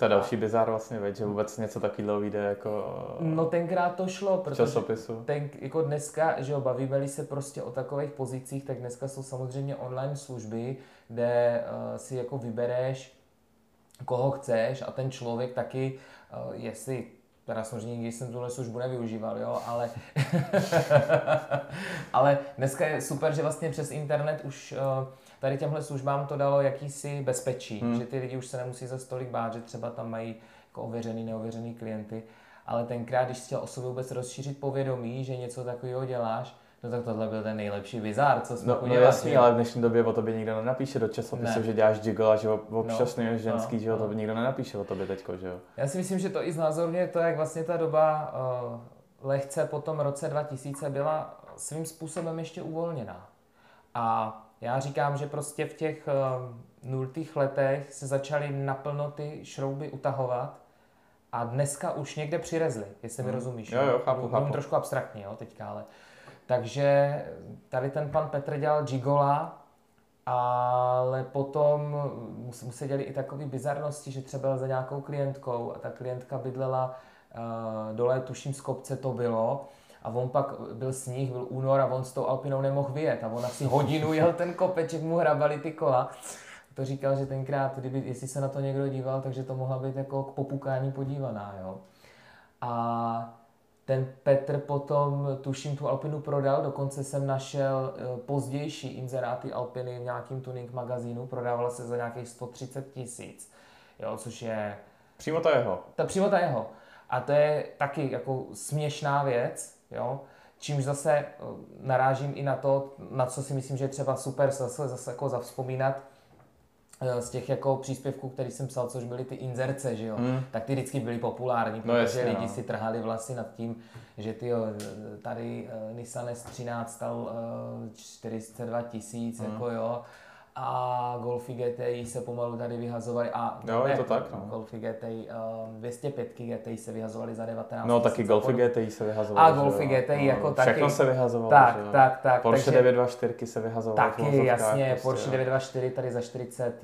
To je další bizár vlastně, veď, že vůbec něco takového vyjde jako No tenkrát to šlo, protože časopisu. Ten, jako dneska, že jo, bavíme se prostě o takových pozicích, tak dneska jsou samozřejmě online služby, kde uh, si jako vybereš, koho chceš a ten člověk taky, uh, jestli teda samozřejmě nikdy jsem tuhle službu nevyužíval, jo, ale, (laughs) ale dneska je super, že vlastně přes internet už uh, tady těmhle službám to dalo jakýsi bezpečí, hmm. že ty lidi už se nemusí za stolik bát, že třeba tam mají jako ověřený, neověřený klienty, ale tenkrát, když chtěl o sobě vůbec rozšířit povědomí, že něco takového děláš, No tak tohle byl ten nejlepší bizár, co jsme No, no jasný, ale v dnešní době o tobě nikdo nenapíše do časopisu, ne. že děláš jiggle a že občasný no, ženský, no, že o tobě nikdo nenapíše o tobě teďko, že jo? Já si myslím, že to i znázorně to, jak vlastně ta doba uh, lehce po tom roce 2000 byla svým způsobem ještě uvolněná. A já říkám, že prostě v těch uh, nultých letech se začaly naplno ty šrouby utahovat a dneska už někde přirezly, jestli hmm. mi rozumíš. Jo, jo, chápu, chápu. trošku abstraktně, jo, teďka, ale... Takže tady ten pan Petr dělal Gigola, ale potom mu se děli i takové bizarnosti, že třeba za nějakou klientkou a ta klientka bydlela uh, dole, tuším z kopce to bylo, a on pak byl sníh, byl únor a on s tou Alpinou nemohl vyjet a on asi hodinu jel ten kopeček, mu hrabali ty kola. To říkal, že tenkrát, kdyby, jestli se na to někdo díval, takže to mohla být jako k popukání podívaná, jo. A ten Petr potom, tuším, tu Alpinu prodal, dokonce jsem našel eh, pozdější inzeráty Alpiny v nějakým tuning magazínu, prodávala se za nějakých 130 tisíc, jo, což je... Přímo to jeho. Ta, přímo ta jeho. A to je taky jako směšná věc, jo, čímž zase eh, narážím i na to, na co si myslím, že je třeba super zase, zase jako zavzpomínat, Eh, z těch jako příspěvků, který jsem psal, což byly ty inzerce, že jo, hmm. tak ty vždycky byly populární, no protože jasně, lidi no. si trhali vlasy nad tím, že ty tady uh, Nissan S13 stal uh, 42 tisíc, hmm. jako jo, a Golfy GTI se pomalu tady vyhazovaly a jo, je to tak, no. Golfy GTI, uh, 205 GTI se vyhazovaly za 19 No taky Golfy GTI se vyhazovaly. A Golfy GTI no, jako taky. Všechno se vyhazovalo, tak, že? Tak, tak, Porsche takže, 924 se vyhazovalo Taky, jasně, prostě, Porsche 924 tady za 40,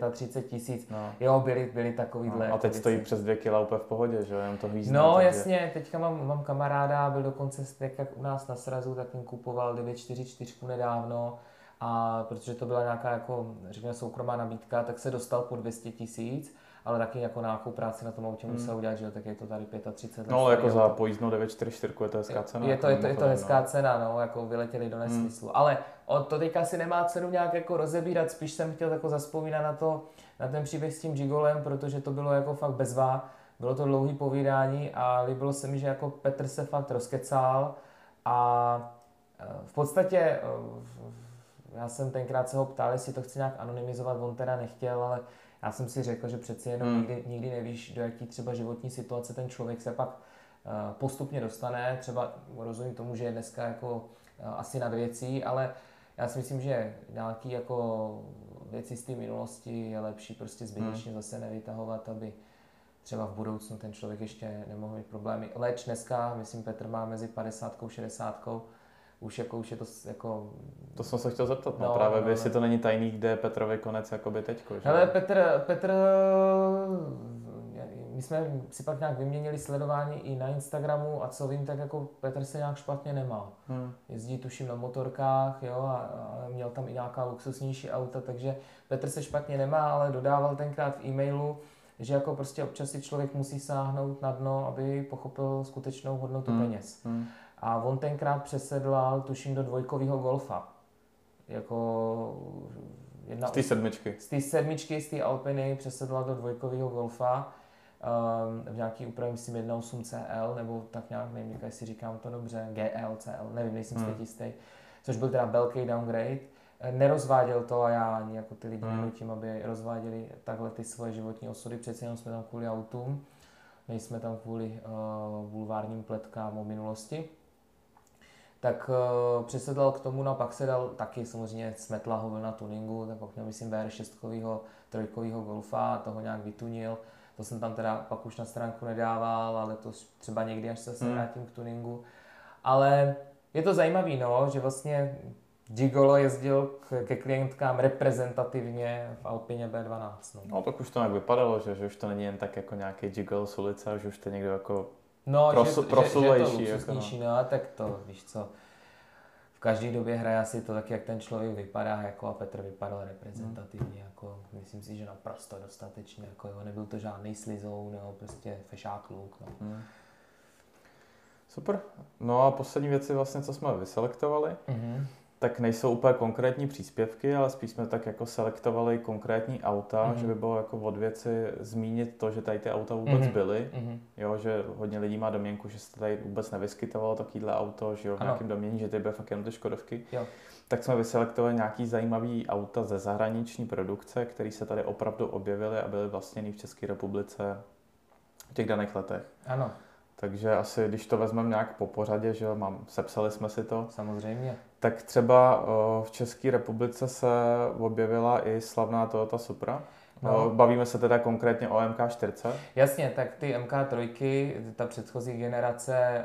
no. 35 tisíc, no. jo, byly, byly takovýhle. No, a teď stojí přes 2 kg úplně v pohodě, že jo, jenom to hvízdne. No takže... jasně, teďka mám, mám kamaráda, byl dokonce jak u nás na srazu, tak ten kupoval 944 nedávno, a protože to byla nějaká jako, řekněme, soukromá nabídka, tak se dostal po 200 tisíc, ale taky jako nějakou práci na tom autě hmm. musel udělat, že tak je to tady 35 let. No ale jako za pojízdnou 944 je to hezká cena. Je to, je to, je to hezká no. cena, no, jako vyletěli do hmm. nesmyslu. Hmm. Ale to teďka si nemá cenu nějak jako rozebírat, spíš jsem chtěl jako zaspomínat na to, na ten příběh s tím Gigolem, protože to bylo jako fakt bezvá. Bylo to dlouhý povídání a líbilo se mi, že jako Petr se fakt rozkecal a e, v podstatě e, já jsem tenkrát se ho ptal, jestli to chce nějak anonymizovat, on teda nechtěl, ale já jsem si řekl, že přeci jenom hmm. nikdy, nikdy nevíš, do jaký třeba životní situace ten člověk se pak uh, postupně dostane. Třeba rozumím tomu, že je dneska jako uh, asi nad věcí, ale já si myslím, že nějaký jako věci z té minulosti je lepší prostě zbytečně hmm. zase nevytahovat, aby třeba v budoucnu ten člověk ještě nemohl mít problémy. Leč dneska, myslím, Petr má mezi 50 a 60 už jako už je to jako... To jsem se chtěl zeptat, no, no právě, no, jestli no. to není tajný, kde je Petrovi konec jakoby teďko, že? Ale Petr, Petr, my jsme si pak nějak vyměnili sledování i na Instagramu a co vím, tak jako Petr se nějak špatně nemá. Hmm. Jezdí tuším na motorkách, jo, a, a měl tam i nějaká luxusnější auta, takže Petr se špatně nemá, ale dodával tenkrát v e-mailu, že jako prostě občas si člověk musí sáhnout na dno, aby pochopil skutečnou hodnotu hmm. peněz. Hmm. A on tenkrát přesedlal, tuším, do dvojkového golfa. Jako jedna z té sedmičky. Z té sedmičky, z té Alpiny přesedlal do dvojkového golfa. Um, v nějaký úpravě, myslím, 1.8 CL, nebo tak nějak, nevím, jestli říkám to dobře, GL, CL, nevím, nejsem hmm. jistý. Což byl teda velký downgrade. Eh, nerozváděl to a já ani jako ty lidi hmm. nenutím, aby rozváděli takhle ty svoje životní osudy, přeci jenom jsme tam kvůli autům, nejsme tam kvůli uh, bulvárním pletkám o minulosti tak uh, přesedlal k tomu, no a pak se dal taky samozřejmě smetla ho na tuningu, tak pak měl myslím VR6 trojkového golfa a toho nějak vytunil. To jsem tam teda pak už na stránku nedával, ale to třeba někdy, až se hmm. vrátím k tuningu. Ale je to zajímavé, no, že vlastně Gigolo jezdil k, ke klientkám reprezentativně v Alpině B12. No. no tak už to tak vypadalo, že, že už to není jen tak jako nějaký Gigolo z ulice, že už to někdo jako No, Prosu, že, prosulejší. Že, že to jako no. no, tak to, víš co, v každé době hraje asi to tak, jak ten člověk vypadá, jako a Petr vypadal reprezentativně, hmm. jako myslím si, že naprosto dostatečně, jako jo, nebyl to žádný slizou, nebo prostě fešák luk, no. Hmm. Super. No a poslední věci vlastně, co jsme vyselektovali, mm-hmm tak nejsou úplně konkrétní příspěvky, ale spíš jsme tak jako selektovali konkrétní auta, mm-hmm. že by bylo jako od věci zmínit to, že tady ty auta vůbec mm-hmm. byly, mm-hmm. jo, že hodně lidí má domněnku, že se tady vůbec nevyskytovalo takovýhle auto, že jo, v ano. nějakém domění, že tady byly fakt jenom ty Škodovky. Jo. Tak jsme vyselektovali nějaký zajímavý auta ze zahraniční produkce, které se tady opravdu objevily a byly vlastněny v České republice v těch daných letech. Ano. Takže asi, když to vezmeme nějak po pořadě, že jo, mám, sepsali jsme si to. Samozřejmě. Tak třeba v České republice se objevila i slavná Toyota Supra. No. Bavíme se teda konkrétně o MK4. Jasně, tak ty MK3, ta předchozí generace,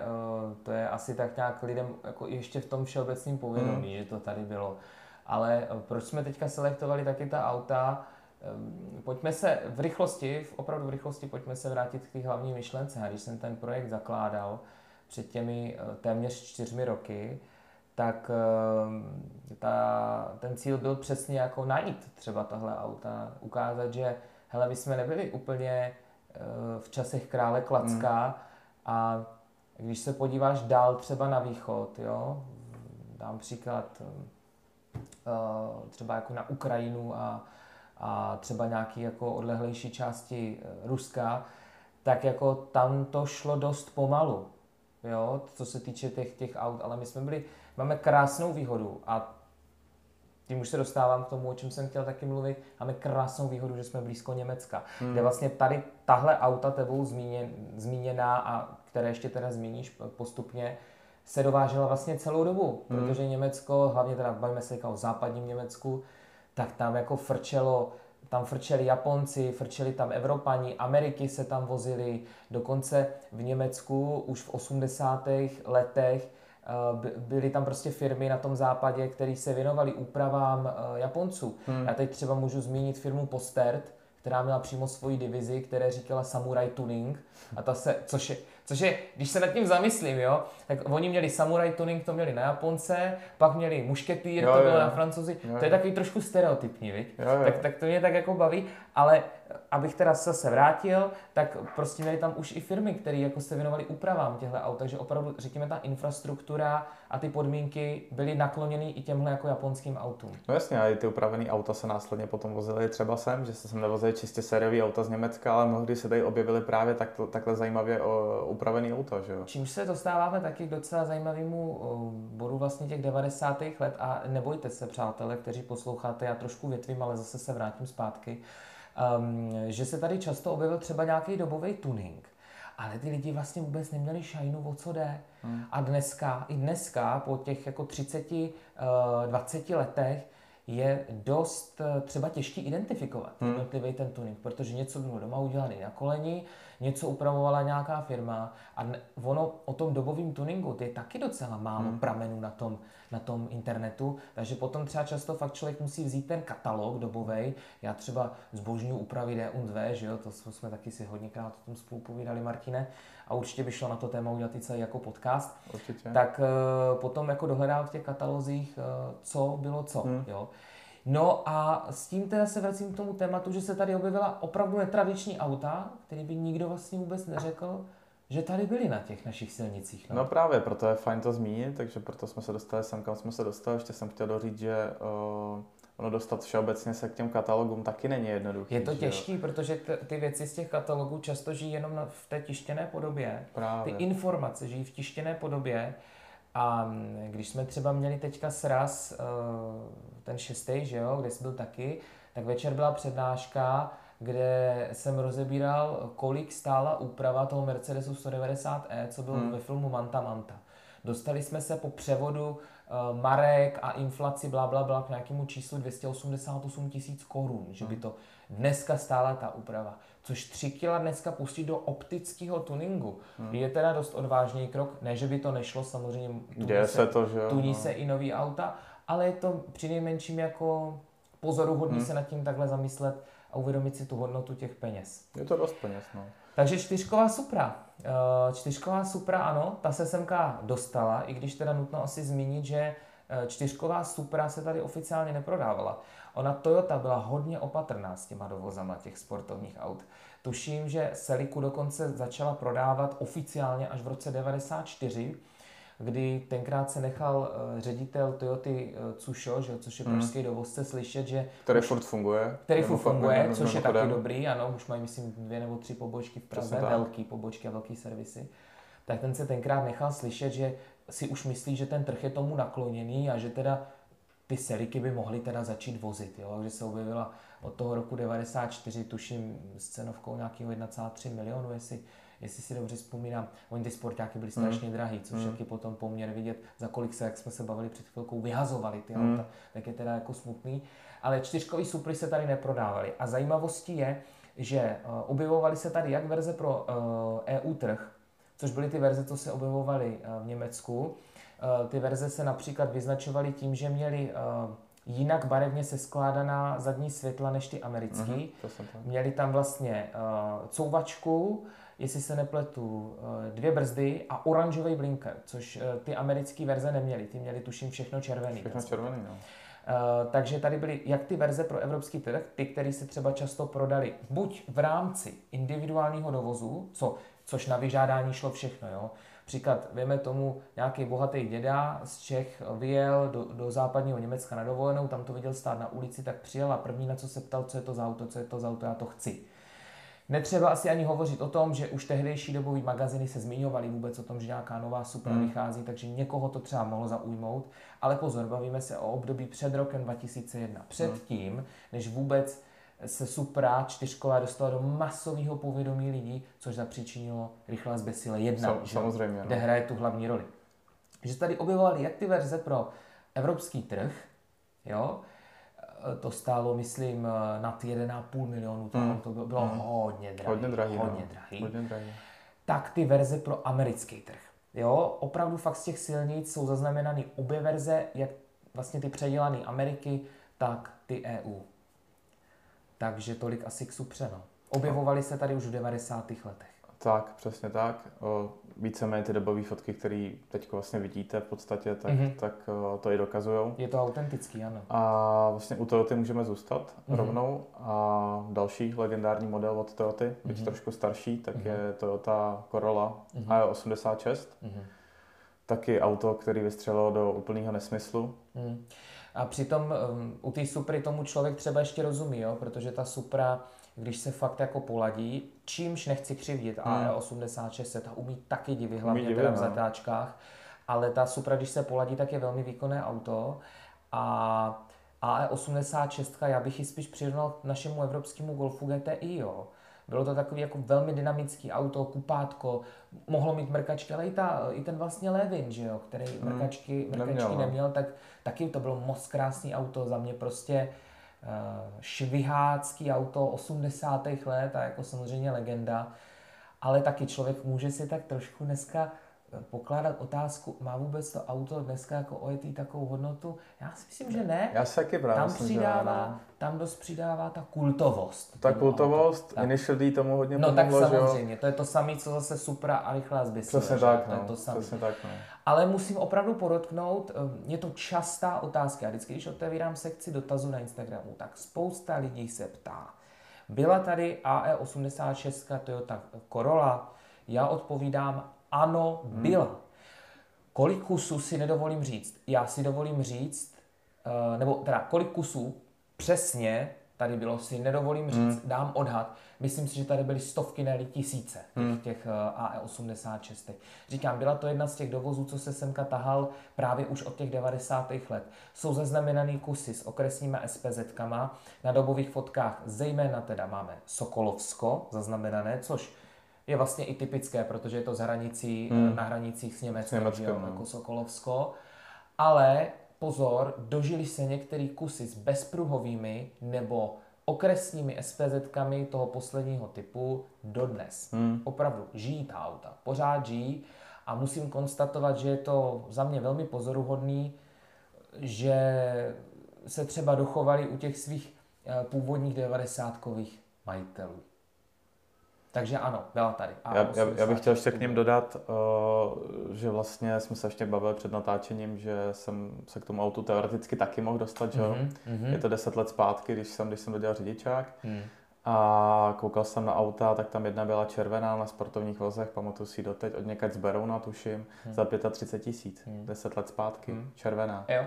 to je asi tak nějak lidem jako ještě v tom všeobecném povědomí, hmm. že to tady bylo. Ale proč jsme teďka selektovali taky ta auta? Pojďme se v rychlosti, v opravdu v rychlosti, pojďme se vrátit k té hlavní myšlence. Když jsem ten projekt zakládal před těmi téměř čtyřmi roky, tak ehm, ta, ten cíl byl přesně jako najít třeba tahle auta, ukázat, že hele, my jsme nebyli úplně eh, v časech krále Klacka hmm. a když se podíváš dál třeba na východ, jo, dám příklad eh, třeba jako na Ukrajinu a a třeba nějaký jako odlehlejší části eh, Ruska, tak jako tam to šlo dost pomalu, jo, co se týče těch, těch aut, ale my jsme byli, máme krásnou výhodu a tím už se dostávám k tomu, o čem jsem chtěl taky mluvit, máme krásnou výhodu, že jsme blízko Německa, hmm. kde vlastně tady tahle auta tebou zmíněn, zmíněná a které ještě teda zmíníš postupně, se dovážela vlastně celou dobu, hmm. protože Německo, hlavně teda bavíme se o západním Německu, tak tam jako frčelo tam frčeli Japonci, frčeli tam Evropani, Ameriky se tam vozili, dokonce v Německu už v 80. letech eh, byly tam prostě firmy na tom západě, které se věnovaly úpravám eh, Japonců. Hmm. Já teď třeba můžu zmínit firmu Postert, která měla přímo svoji divizi, které říkala Samurai Tuning, a ta se, což je, Což je, když se nad tím zamyslím, jo, tak oni měli samurai tuning, to měli na Japonce, pak měli mušketýr, to bylo jo. na Francouzi. Jo, jo. To je takový trošku stereotypní, viď? Jo, jo. Tak, tak to mě tak jako baví, ale abych teda se vrátil, tak prostě měli tam už i firmy, které jako se věnovaly úpravám těchto aut, takže opravdu, řekněme, ta infrastruktura a ty podmínky byly nakloněny i těmhle jako japonským autům. No jasně, a i ty upravené auta se následně potom vozily třeba sem, že se sem nevozily čistě sériové auta z Německa, ale mnohdy se tady objevily právě tak, takhle zajímavě upravený auta, že jo? Čímž se dostáváme taky k docela zajímavému bodu vlastně těch 90. let a nebojte se, přátelé, kteří posloucháte, já trošku větvím, ale zase se vrátím zpátky um, že se tady často objevil třeba nějaký dobový tuning, ale ty lidi vlastně vůbec neměli šajnu, o co jde. Hmm. A dneska, i dneska, po těch jako 30, uh, 20 letech, je dost uh, třeba těžký identifikovat hmm. jednotlivý ten tuning, protože něco bylo doma udělané na koleni, něco upravovala nějaká firma a ono o tom dobovém tuningu je taky docela málo hmm. pramenů na tom, na tom internetu, takže potom třeba často fakt člověk musí vzít ten katalog dobový. Já třeba zbožňu úpravy D und V, že jo, to jsme taky si hodněkrát o tom spolu povídali, Martine, a určitě by šlo na to téma udělat i celý jako podcast. Určitě. Tak uh, potom jako dohledám v těch katalozích, uh, co bylo co, hmm. jo. No a s tím teda se vracím k tomu tématu, že se tady objevila opravdu netradiční auta, který by nikdo vlastně vůbec neřekl, že tady byli na těch našich silnicích. No. no právě, proto je fajn to zmínit, takže proto jsme se dostali sem, kam jsme se dostali. Ještě jsem chtěl doříct, že uh, ono dostat všeobecně se k těm katalogům taky není jednoduché. Je to těžký, jo? protože t- ty věci z těch katalogů často žijí jenom na, v té tištěné podobě. Právě. Ty informace žijí v tištěné podobě. A mm, když jsme třeba měli teďka sraz, uh, ten šestý, že jo, kde jsi byl taky, tak večer byla přednáška, kde jsem rozebíral, kolik stála úprava toho Mercedesu 190e, co byl hmm. ve filmu Manta Manta. Dostali jsme se po převodu uh, Marek a inflaci bla, bla, bla k nějakému číslu 288 tisíc korun, že by hmm. to dneska stála ta úprava. Což 3 kg dneska pustit do optického tuningu hmm. je teda dost odvážný krok. Ne, že by to nešlo, samozřejmě tuní se, to, že tuní no. se i nový auta, ale je to přinejmenším jako pozoruhodný hmm. se nad tím takhle zamyslet a uvědomit si tu hodnotu těch peněz. Je to dost peněz, no. Takže čtyřková Supra. Eh, čtyřková Supra, ano, ta se semka dostala, i když teda nutno asi zmínit, že eh, čtyřková Supra se tady oficiálně neprodávala. Ona Toyota byla hodně opatrná s těma dovozama těch sportovních aut. Tuším, že Seliku dokonce začala prodávat oficiálně až v roce 94, kdy tenkrát se nechal uh, ředitel Toyoty uh, Tsusho, že, což je mm. pražský dovozce, slyšet, že... Který furt funguje. Který furt funguje, což je taky dobrý, ano, už mají myslím dvě nebo tři pobočky v Praze, velký pobočky a velký servisy. Tak ten se tenkrát nechal slyšet, že si už myslí, že ten trh je tomu nakloněný a že teda ty seriky by mohly teda začít vozit, jo? že se objevila od toho roku 94, tuším, s cenovkou nějakého 1,3 milionu, jestli jestli si dobře vzpomínám, oni ty sportáky byly strašně mm. drahý, což mm. je potom poměr vidět, za kolik se, jak jsme se bavili před chvilkou, vyhazovali ty mm. auta, tak je teda jako smutný. Ale čtyřkový supry se tady neprodávaly. A zajímavostí je, že uh, objevovaly se tady jak verze pro uh, EU trh, což byly ty verze, co se objevovaly uh, v Německu. Uh, ty verze se například vyznačovaly tím, že měly uh, jinak barevně se skládaná zadní světla než ty americký. Mm-hmm, Měli tam vlastně uh, couvačku, jestli se nepletu, eh, dvě brzdy a oranžový blinker, což eh, ty americké verze neměly. Ty měly tuším všechno červený. Všechno červený, no. Uh, takže tady byly jak ty verze pro evropský trh, ty, které se třeba často prodali buď v rámci individuálního dovozu, co, což na vyžádání šlo všechno, jo. Příklad, věme tomu, nějaký bohatý děda z Čech vyjel do, do západního Německa na dovolenou, tam to viděl stát na ulici, tak přijel a první na co se ptal, co je to za auto, co je to za auto, já to chci. Netřeba asi ani hovořit o tom, že už tehdejší dobový magaziny se zmiňovaly vůbec o tom, že nějaká nová Supra hmm. vychází, takže někoho to třeba mohlo zaujmout. Ale pozor, bavíme se o období před rokem 2001. Před hmm. než vůbec se Supra čtyřková dostala do masového povědomí lidí, což zapříčinilo rychlá zbesile jedna, Sam, že, samozřejmě, kde no. hraje tu hlavní roli. Že tady objevovali jak ty verze pro evropský trh, jo, to stálo, myslím, nad 1,5 milionu, to mm. to bylo, mm. hodně drahé. Hodně drahý, hodně no. drahý. Hodně drahý. Tak ty verze pro americký trh. Jo, opravdu fakt z těch silnic jsou zaznamenány obě verze, jak vlastně ty předělané Ameriky, tak ty EU. Takže tolik asi k Supřeno. Objevovali se tady už v 90. letech. Tak, přesně tak. Víceméně ty dobové fotky, které teď vlastně vidíte v podstatě, tak, mm-hmm. tak o, to i dokazují. Je to autentický, ano. A vlastně u Toyoty můžeme zůstat mm-hmm. rovnou. A další legendární model od Toyoty, byť mm-hmm. trošku starší, tak mm-hmm. je Toyota Corolla mm-hmm. A86. Mm-hmm. Taky auto, který vystřelilo do úplného nesmyslu. Mm. A přitom um, u té Supry tomu člověk třeba ještě rozumí, jo? protože ta Supra když se fakt jako poladí, čímž nechci křivdit, hmm. AE86 se ta umí taky divy, hlavně umí divy, teda v no. zatáčkách, ale ta Supra, když se poladí, tak je velmi výkonné auto a AE86, já bych ji spíš přirovnal k našemu evropskému Golfu GTI, jo. Bylo to takový jako velmi dynamický auto, kupátko, mohlo mít mrkačky, ale i, ta, i ten vlastně Levin, že jo, který hmm. mrkačky, mrkačky neměl, no. neměl, tak taky to bylo moc krásný auto, za mě prostě Eh, švihácký auto 80. let a jako samozřejmě legenda, ale taky člověk může si tak trošku dneska pokládat otázku, má vůbec to auto dneska jako ojetý takovou hodnotu? Já si myslím, že ne. Já se taky právě tam myslím, přidává, že no. Tam dost přidává ta kultovost. Ta kultovost, tak. Initial D tomu hodně No pomohlo, tak samozřejmě, jo? to je to samé, co zase Supra a rychlá zbysila. Přesně tak, no. to je to samé. Přesně tak, no. Ale musím opravdu podotknout, eh, je to častá otázka. Já vždycky, když otevírám sekci dotazů na Instagramu, tak spousta lidí se ptá, byla tady AE86 Toyota Corolla? Já odpovídám, ano, hmm. byla. Kolik kusů si nedovolím říct? Já si dovolím říct, uh, nebo teda kolik kusů přesně tady bylo, si nedovolím říct, hmm. dám odhad. Myslím si, že tady byly stovky, ne tisíce hmm. těch, těch uh, AE86. Říkám, byla to jedna z těch dovozů, co se semka tahal právě už od těch 90. let. Jsou zaznamenaný kusy s okresníma SPZ-kama. Na dobových fotkách zejména teda máme Sokolovsko zaznamenané, což je vlastně i typické, protože je to z hranicí, hmm. na hranicích s Německem, Německem no. jako Sokolovsko. Ale pozor, dožili se některé kusy s bezpruhovými nebo okresními SPZ-kami toho posledního typu dodnes. Hmm. Opravdu žijí ta auta, pořád žijí a musím konstatovat, že je to za mě velmi pozoruhodný, že se třeba dochovali u těch svých eh, původních devadesátkových majitelů. Takže ano, byla tady. já, já, já bych chtěl ještě k ním dodat, uh, že vlastně jsme se ještě bavili před natáčením, že jsem se k tomu autu teoreticky taky mohl dostat, že mm-hmm. Je to deset let zpátky, když jsem, když jsem dodělal řidičák. Mm. A koukal jsem na auta, tak tam jedna byla červená na sportovních vozech, pamatuju si doteď, od někaď z Berouna, tuším, hmm. za 35 tisíc, hmm. 10 let zpátky, hmm. červená. Jo,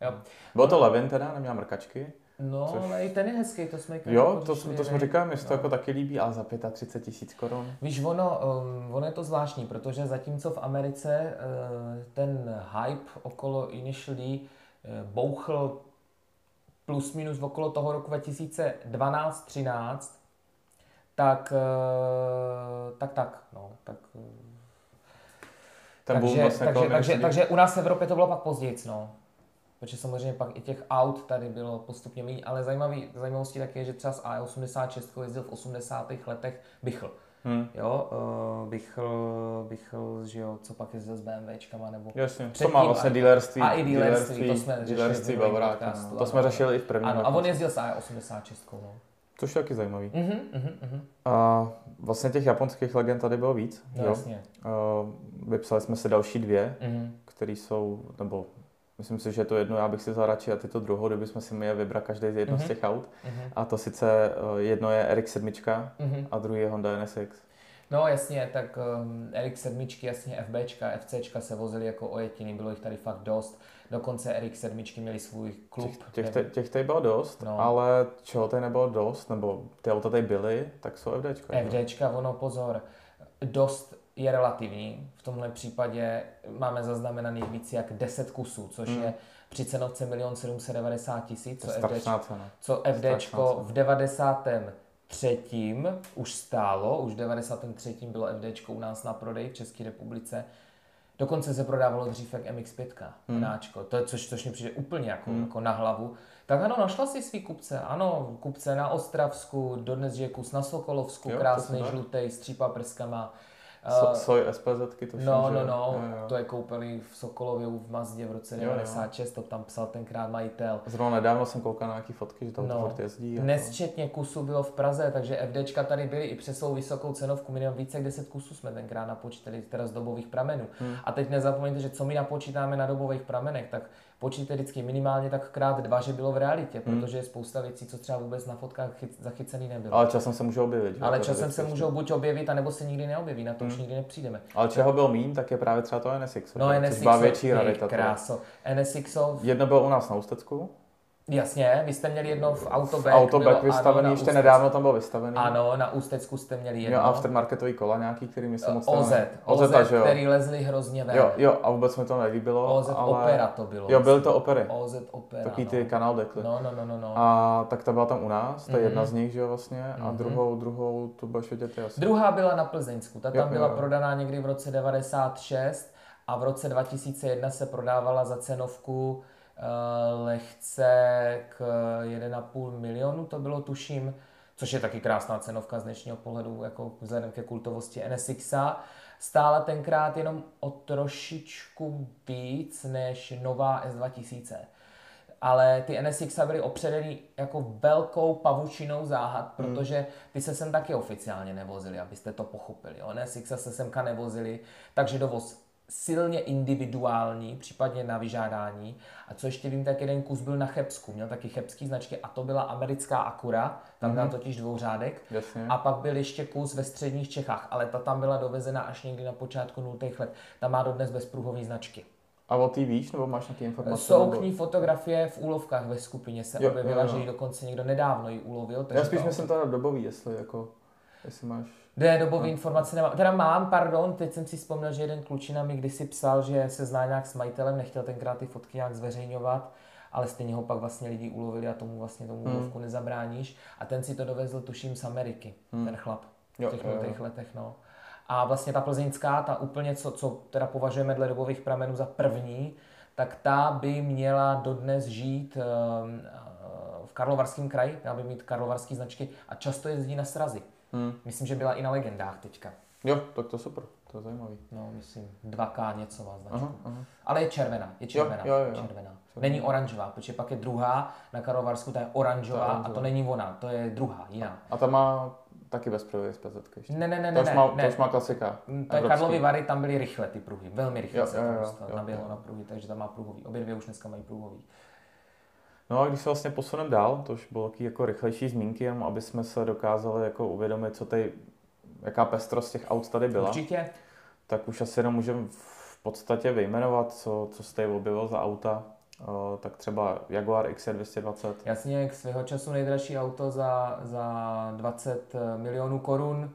jo. Bylo to Levin teda, neměla mrkačky. No, což... ale i ten je hezký, to jsme Jo, to, jsme, to jsme říkali, mi no. to jako taky líbí, ale za 35 tisíc korun. Víš, ono, um, ono je to zvláštní, protože zatímco v Americe uh, ten hype okolo Initial D uh, bouchl plus minus okolo toho roku 2012-13, tak, uh, tak, tak, no, tak... Uh, takže, vlastně takže, takže, takže, u nás v Evropě to bylo pak později, no protože samozřejmě pak i těch aut tady bylo postupně méně, ale zajímavý, zajímavostí tak je, že třeba s A86 jezdil v 80. letech Bichl. Hmm. Jo, uh, Bichl, Bichl, že jo, co pak jezdil s BMWčkama, nebo Jasně, to má vlastně dealerství. A i dealerství, to jsme řešili v To jsme řešili i v prvním Ano, a on jezdil s A86, no. Což je taky zajímavý. Uh-huh, uh-huh. A vlastně těch japonských legend tady bylo víc. No, jo? Jasně. Uh, vypsali jsme si další dvě, uh-huh. které jsou, nebo Myslím si, že to jedno, já bych si vzal radši a ty to druhou, kdybychom si měli vybrat každý z jedno mm-hmm. z těch aut. Mm-hmm. A to sice eh, jedno je RX-7 mm-hmm. a druhý je Honda NSX. No jasně, tak um, RX-7, jasně FBčka, FCčka se vozily jako ojetiny, bylo jich tady fakt dost. Dokonce RX-7 měli svůj klub. Těch, těch, těch tady bylo dost, no. ale čeho tady nebylo dost, nebo ty auta tady byly, tak jsou FDčka. FDčka, ono pozor, dost je relativní. V tomhle případě máme zaznamenaných víc jak 10 kusů, což hmm. je při cenovce 1 790 tisíc, co, FD, co FDčko v 93. už stálo, už v 93. bylo FDčko u nás na prodej v České republice. Dokonce se prodávalo dřív jak MX-5, hmm. náčko, to je, což, což mi přijde úplně jako, hmm. jako na hlavu. Tak ano, našla si svý kupce, ano, kupce na Ostravsku, dodnes je kus na Sokolovsku, jo, krásný žlutý, s třípa prskama. So, soj SPZky, to No, no, no, jo, jo. to je koupili v Sokolově v Mazdě v roce 96, to tam psal tenkrát majitel. Zrovna nedávno jsem koukal na nějaké fotky, že tam no, to furt jezdí. Jako... Nesčetně kusů bylo v Praze, takže FDčka tady byly i přes svou vysokou cenovku, minimum více jak 10 kusů jsme tenkrát napočítali, teda z dobových pramenů. Hmm. A teď nezapomeňte, že co my napočítáme na dobových pramenech, tak počítejte vždycky minimálně tak krát dva, že bylo v realitě, hmm. protože je spousta věcí, co třeba vůbec na fotkách chyt, zachycený nebylo. Ale časem se může objevit. Ale časem se můžou buď objevit, anebo se nikdy neobjeví, na to hmm. už nikdy nepřijdeme. Ale čeho byl mín, tak je právě třeba to NSX. No NSX, byla větší rarita. Kráso. NSX. Jedno bylo u nás na Ústecku, Jasně, vy jste měli jedno v Autoback. Autoback vystavený, ano, ještě Ústec... nedávno tam byl vystavený. Ano, na Ústecku jste měli jedno. Jo, aftermarketový kola nějaký, který mi se moc OZ, OZ, OZ, že jo. který lezli hrozně ven. Jo, jo, a vůbec mi to nelíbilo. OZ ale... Opera to bylo. Jo, byly to opery. OZ Opera, Taký ty no. kanál dekly. No, no, no, no, no. A tak ta byla tam u nás, to je mm-hmm. jedna z nich, že jo, vlastně. A mm-hmm. druhou, druhou, tu budeš vidět asi. Druhá byla na Plzeňsku, ta tam jo, byla jo. prodaná někdy v roce 96 a v roce 2001 se prodávala za cenovku Eh, lehce k 1,5 milionu, to bylo tuším, což je taky krásná cenovka z dnešního pohledu, jako vzhledem ke kultovosti NSXa. Stála tenkrát jenom o trošičku víc než nová S2000 ale ty NSX byly opředený jako velkou pavučinou záhad, hmm. protože ty se sem taky oficiálně nevozili, abyste to pochopili. Jo? NSX se semka nevozili, takže dovoz silně individuální, případně na vyžádání. A co ještě vím, tak jeden kus byl na Chebsku, měl taky chebský značky a to byla americká Akura, tam mm-hmm. totiž dvouřádek. Jasně. A pak byl ještě kus ve středních Čechách, ale ta tam byla dovezena až někdy na počátku 0. let. Ta má dodnes bezpruhové značky. A o ty víš, nebo máš nějaké informace? Jsou k ní fotografie v úlovkách ve skupině se jo, objevila, jo, jo. že ji dokonce někdo nedávno ji ulovil. Já spíš myslím to dobový, jestli jako, jestli máš... Ne, dobové no. informace nemám. Teda mám, pardon, teď jsem si vzpomněl, že jeden klučina mi kdysi psal, že se zná nějak s majitelem, nechtěl tenkrát ty fotky nějak zveřejňovat, ale stejně ho pak vlastně lidi ulovili a tomu vlastně tomu hmm. úlovku nezabráníš. A ten si to dovezl, tuším, z Ameriky, hmm. ten chlap, v těch jo, jo. letech, no. A vlastně ta plzeňská, ta úplně, co, co teda považujeme dle dobových pramenů za první, tak ta by měla dodnes žít um, v Karlovarském kraji, měla by mít karlovarské značky a často jezdí na srazy. Hmm. Myslím, že byla i na legendách teďka. Jo, tak to super, to je zajímavý. No, myslím, 2K něco má značku. Aha, aha. Ale je červená, je červená, jo, jo, jo. červená. Není oranžová, protože pak je druhá, na Karlovarsku ta je oranžová, to je a to není ona, to je druhá, jiná. A ta má taky bez pruhy z ještě. Ne, ne, ne, to ne, má, ne. To už má klasika. Mm, to je Karlovy Vary, tam byly rychle ty pruhy, velmi rychle jo, se jo, to jo, naběhlo jo. na pruhy, takže tam má pruhový. Obě dvě už dneska mají pruhový. No a když se vlastně posuneme dál, to už bylo taky jako rychlejší zmínky, jenom aby jsme se dokázali jako uvědomit, co tady jaká pestrost těch aut tady byla. Určitě. Tak už asi jenom můžeme v podstatě vyjmenovat, co, co jste objevil za auta. Uh, tak třeba Jaguar XC220. Jasně, k svého času nejdražší auto za, za 20 milionů korun.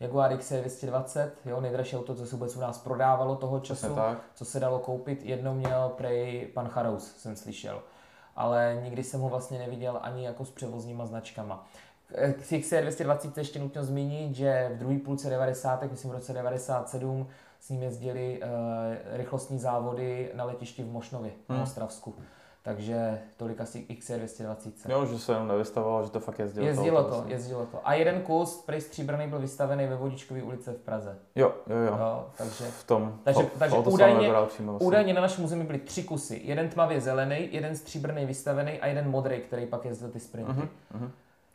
Jaguar XC220, jo, nejdražší auto, co se vůbec u nás prodávalo toho času, co se dalo koupit. Jedno měl prej pan Charous, jsem slyšel. Ale nikdy jsem ho vlastně neviděl ani jako s převozníma značkama. K XC220 ještě nutno zmínit, že v druhé půlce 90. myslím v roce 97 s ním jezdili uh, rychlostní závody na letišti v Mošnově hmm. na Ostravsku. Takže tolik asi XC220. Jo, že se jenom nevystavovalo, že to fakt jezdilo. Jezdilo to, to vlastně. jezdilo to. A jeden kus prej stříbrný byl vystavený ve Vodičkové ulice v Praze. Jo, jo, jo. jo takže, v tom. Takže, v, takže údajně, vlastně. údajně na našem muzeum byly tři kusy. Jeden tmavě zelený, jeden stříbrný vystavený a jeden modrý, který pak jezdil ty sprinty. Uh-huh, uh-huh.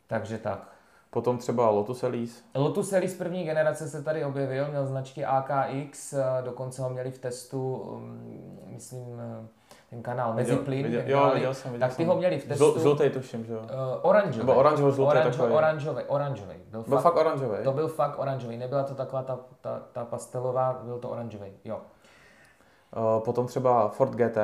Takže tak. Potom třeba Lotus Elise. Lotus Elise první generace se tady objevil, měl značky AKX, dokonce ho měli v testu, um, myslím, eh, ten kanál Meziplyn. Viděl, jo, viděl jsem, viděl Tak ty ho měli v testu. Žlutý tuším, že jo? Uh, oranžový. Nebo oranžovo žlutý Oranžo, takový. Oranžový, oranžový. Byl, byl fakt, fakt oranžový? To byl fakt oranžový, nebyla to taková ta, ta, ta pastelová, byl to oranžový, jo. Uh, potom třeba Ford GT,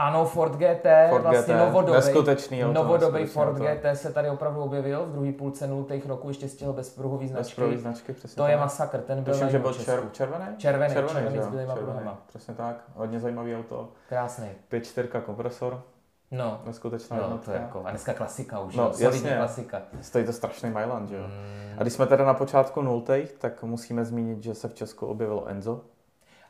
ano, Ford GT, Ford vlastně GT, novodobý, neskutečný auto, novodobý Ford auto. GT se tady opravdu objevil v druhé půlce 0. roku, ještě stihl bezpruhový značky. Bezpruhový značky, přesně To tak. je masakr, ten byl Tuším, že byl čer, červený? Červený, červený, červený s bílýma pruhama. Přesně tak, hodně zajímavý auto. Krásný. 5.4 kompresor. No, neskutečná no, to je jako, a dneska klasika už, no, jasně, klasika. Stojí to strašný Mailand, že jo. Mm. A když jsme teda na počátku nultých, tak musíme zmínit, že se v Česku objevilo Enzo.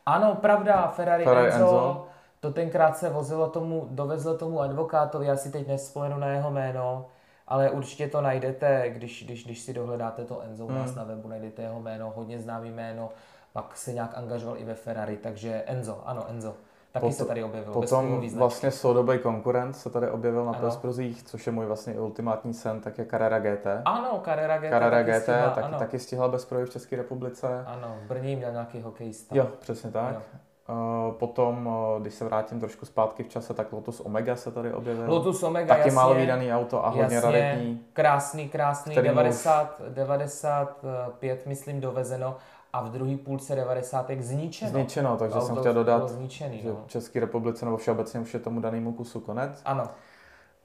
Ano, pravda, Ferrari, Ferrari Enzo, Enzo. To tenkrát se vozilo tomu, dovezlo tomu advokátovi, já si teď nespomenu na jeho jméno, ale určitě to najdete, když, když, když si dohledáte to Enzo u nás Hmm. na webu, najdete jeho jméno, hodně známý jméno, pak se nějak angažoval i ve Ferrari, takže Enzo, ano Enzo, taky Potom- se tady objevil. Potom vlastně soudobý konkurent se tady objevil na Ano. Pelsprozích, což je můj vlastně ultimátní sen, tak je Carrera GT. Ano, Carrera GT, Carrera taky GT stihla, taky, ano. taky stihla bez v České republice. Ano, v Brně měl nějaký hokejista. Jo, přesně tak. Jo. Uh, potom, uh, když se vrátím trošku zpátky v čase, tak Lotus Omega se tady objevil. Lotus Omega, taky jasně. málo výdaný auto a hodně Jasně. raritní. Krásný, krásný, Který 90, 95, myslím, dovezeno a v druhé půlce 90 zničeno. Zničeno, takže Auto jsem chtěl dodat, zničený, že no. v České republice nebo všeobecně už je tomu danému kusu konec. Ano,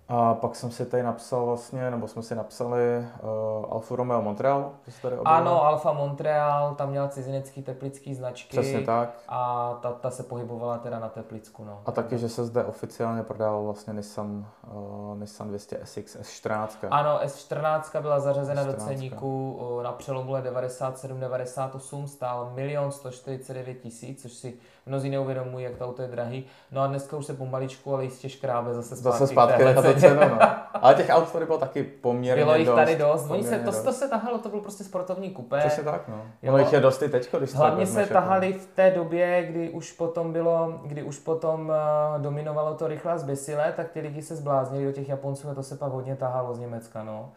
A pak jsem si tady napsal vlastně, nebo jsme si napsali uh, Alfa Romeo Montreal, se tady ano, Alfa Montreal, tam měla cizinecký teplický značky. Přesně tak. A ta, ta se pohybovala teda na Teplicku, no. A taky, že se zde oficiálně prodával vlastně Nissan, uh, Nissan 200 SX S14. Ano, S14 byla zařazena do S14. ceníku o, na přelomu let 97-98, stál 1 149 tisíc, což si mnozí neuvědomují, jak to auto je drahý. No a dneska už se pomaličku, ale jistě škrábe zase zpátky. Zase zpátky na to cenu, no. Ale těch aut tady bylo taky poměrně Bylo jich dost. tady dost. Oni se, to, to se tahalo, to byl prostě sportovní kupé. Přesně tak, no. Jo. No jich je dost i teďko, když Hlavně se jako- tahali v té době, kdy už potom bylo, kdy už potom uh, dominovalo to rychle a zběsile, tak ty lidi se zbláznili do těch Japonců a to se pak hodně tahalo z Německa, no.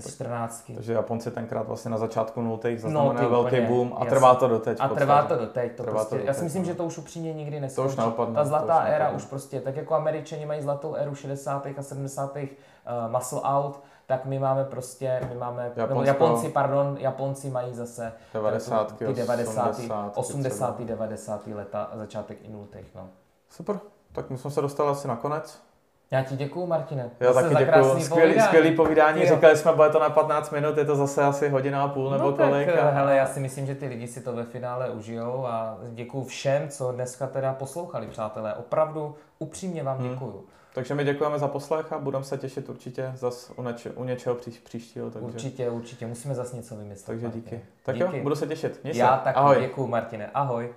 Z 14. Takže Japonci tenkrát vlastně na začátku nultých zaznamenali No, velký úplně, boom a jasně. trvá to doteď. A trvá to doteď. To Trvá to prostě, já doteď, si myslím, no. že to už upřímně nikdy neskončí. neupadne, Ta to zlatá už éra už prostě, tak jako američani mají zlatou éru 60. a 70. Uh, muscle out, tak my máme prostě, my máme, nebo Japonsko- Japonci, pardon, Japonci mají zase 90, ty 90, 80, 80, 90. leta a začátek i nultých, no. Super, tak my jsme se dostali asi na konec. Já ti děkuju, Martine. Já Zase taky krásný Skvělý, povídání. skvělý povídání. Jo. Říkali jsme, bude to na 15 minut, je to zase asi hodina a půl nebo no kolik. tak, a- hele, já si myslím, že ty lidi si to ve finále užijou a děkuju všem, co dneska teda poslouchali, přátelé. Opravdu upřímně vám Hmm. děkuju. Takže my děkujeme za poslech a budeme se těšit určitě zas u, neče, u něčeho pří, příštího. Takže, Určitě, určitě. Musíme zase něco vymyslet. takže díky. Tak Díky. jo, budu se těšit. Měj se. Já taky Ahoj. děkuju, Martine. Ahoj.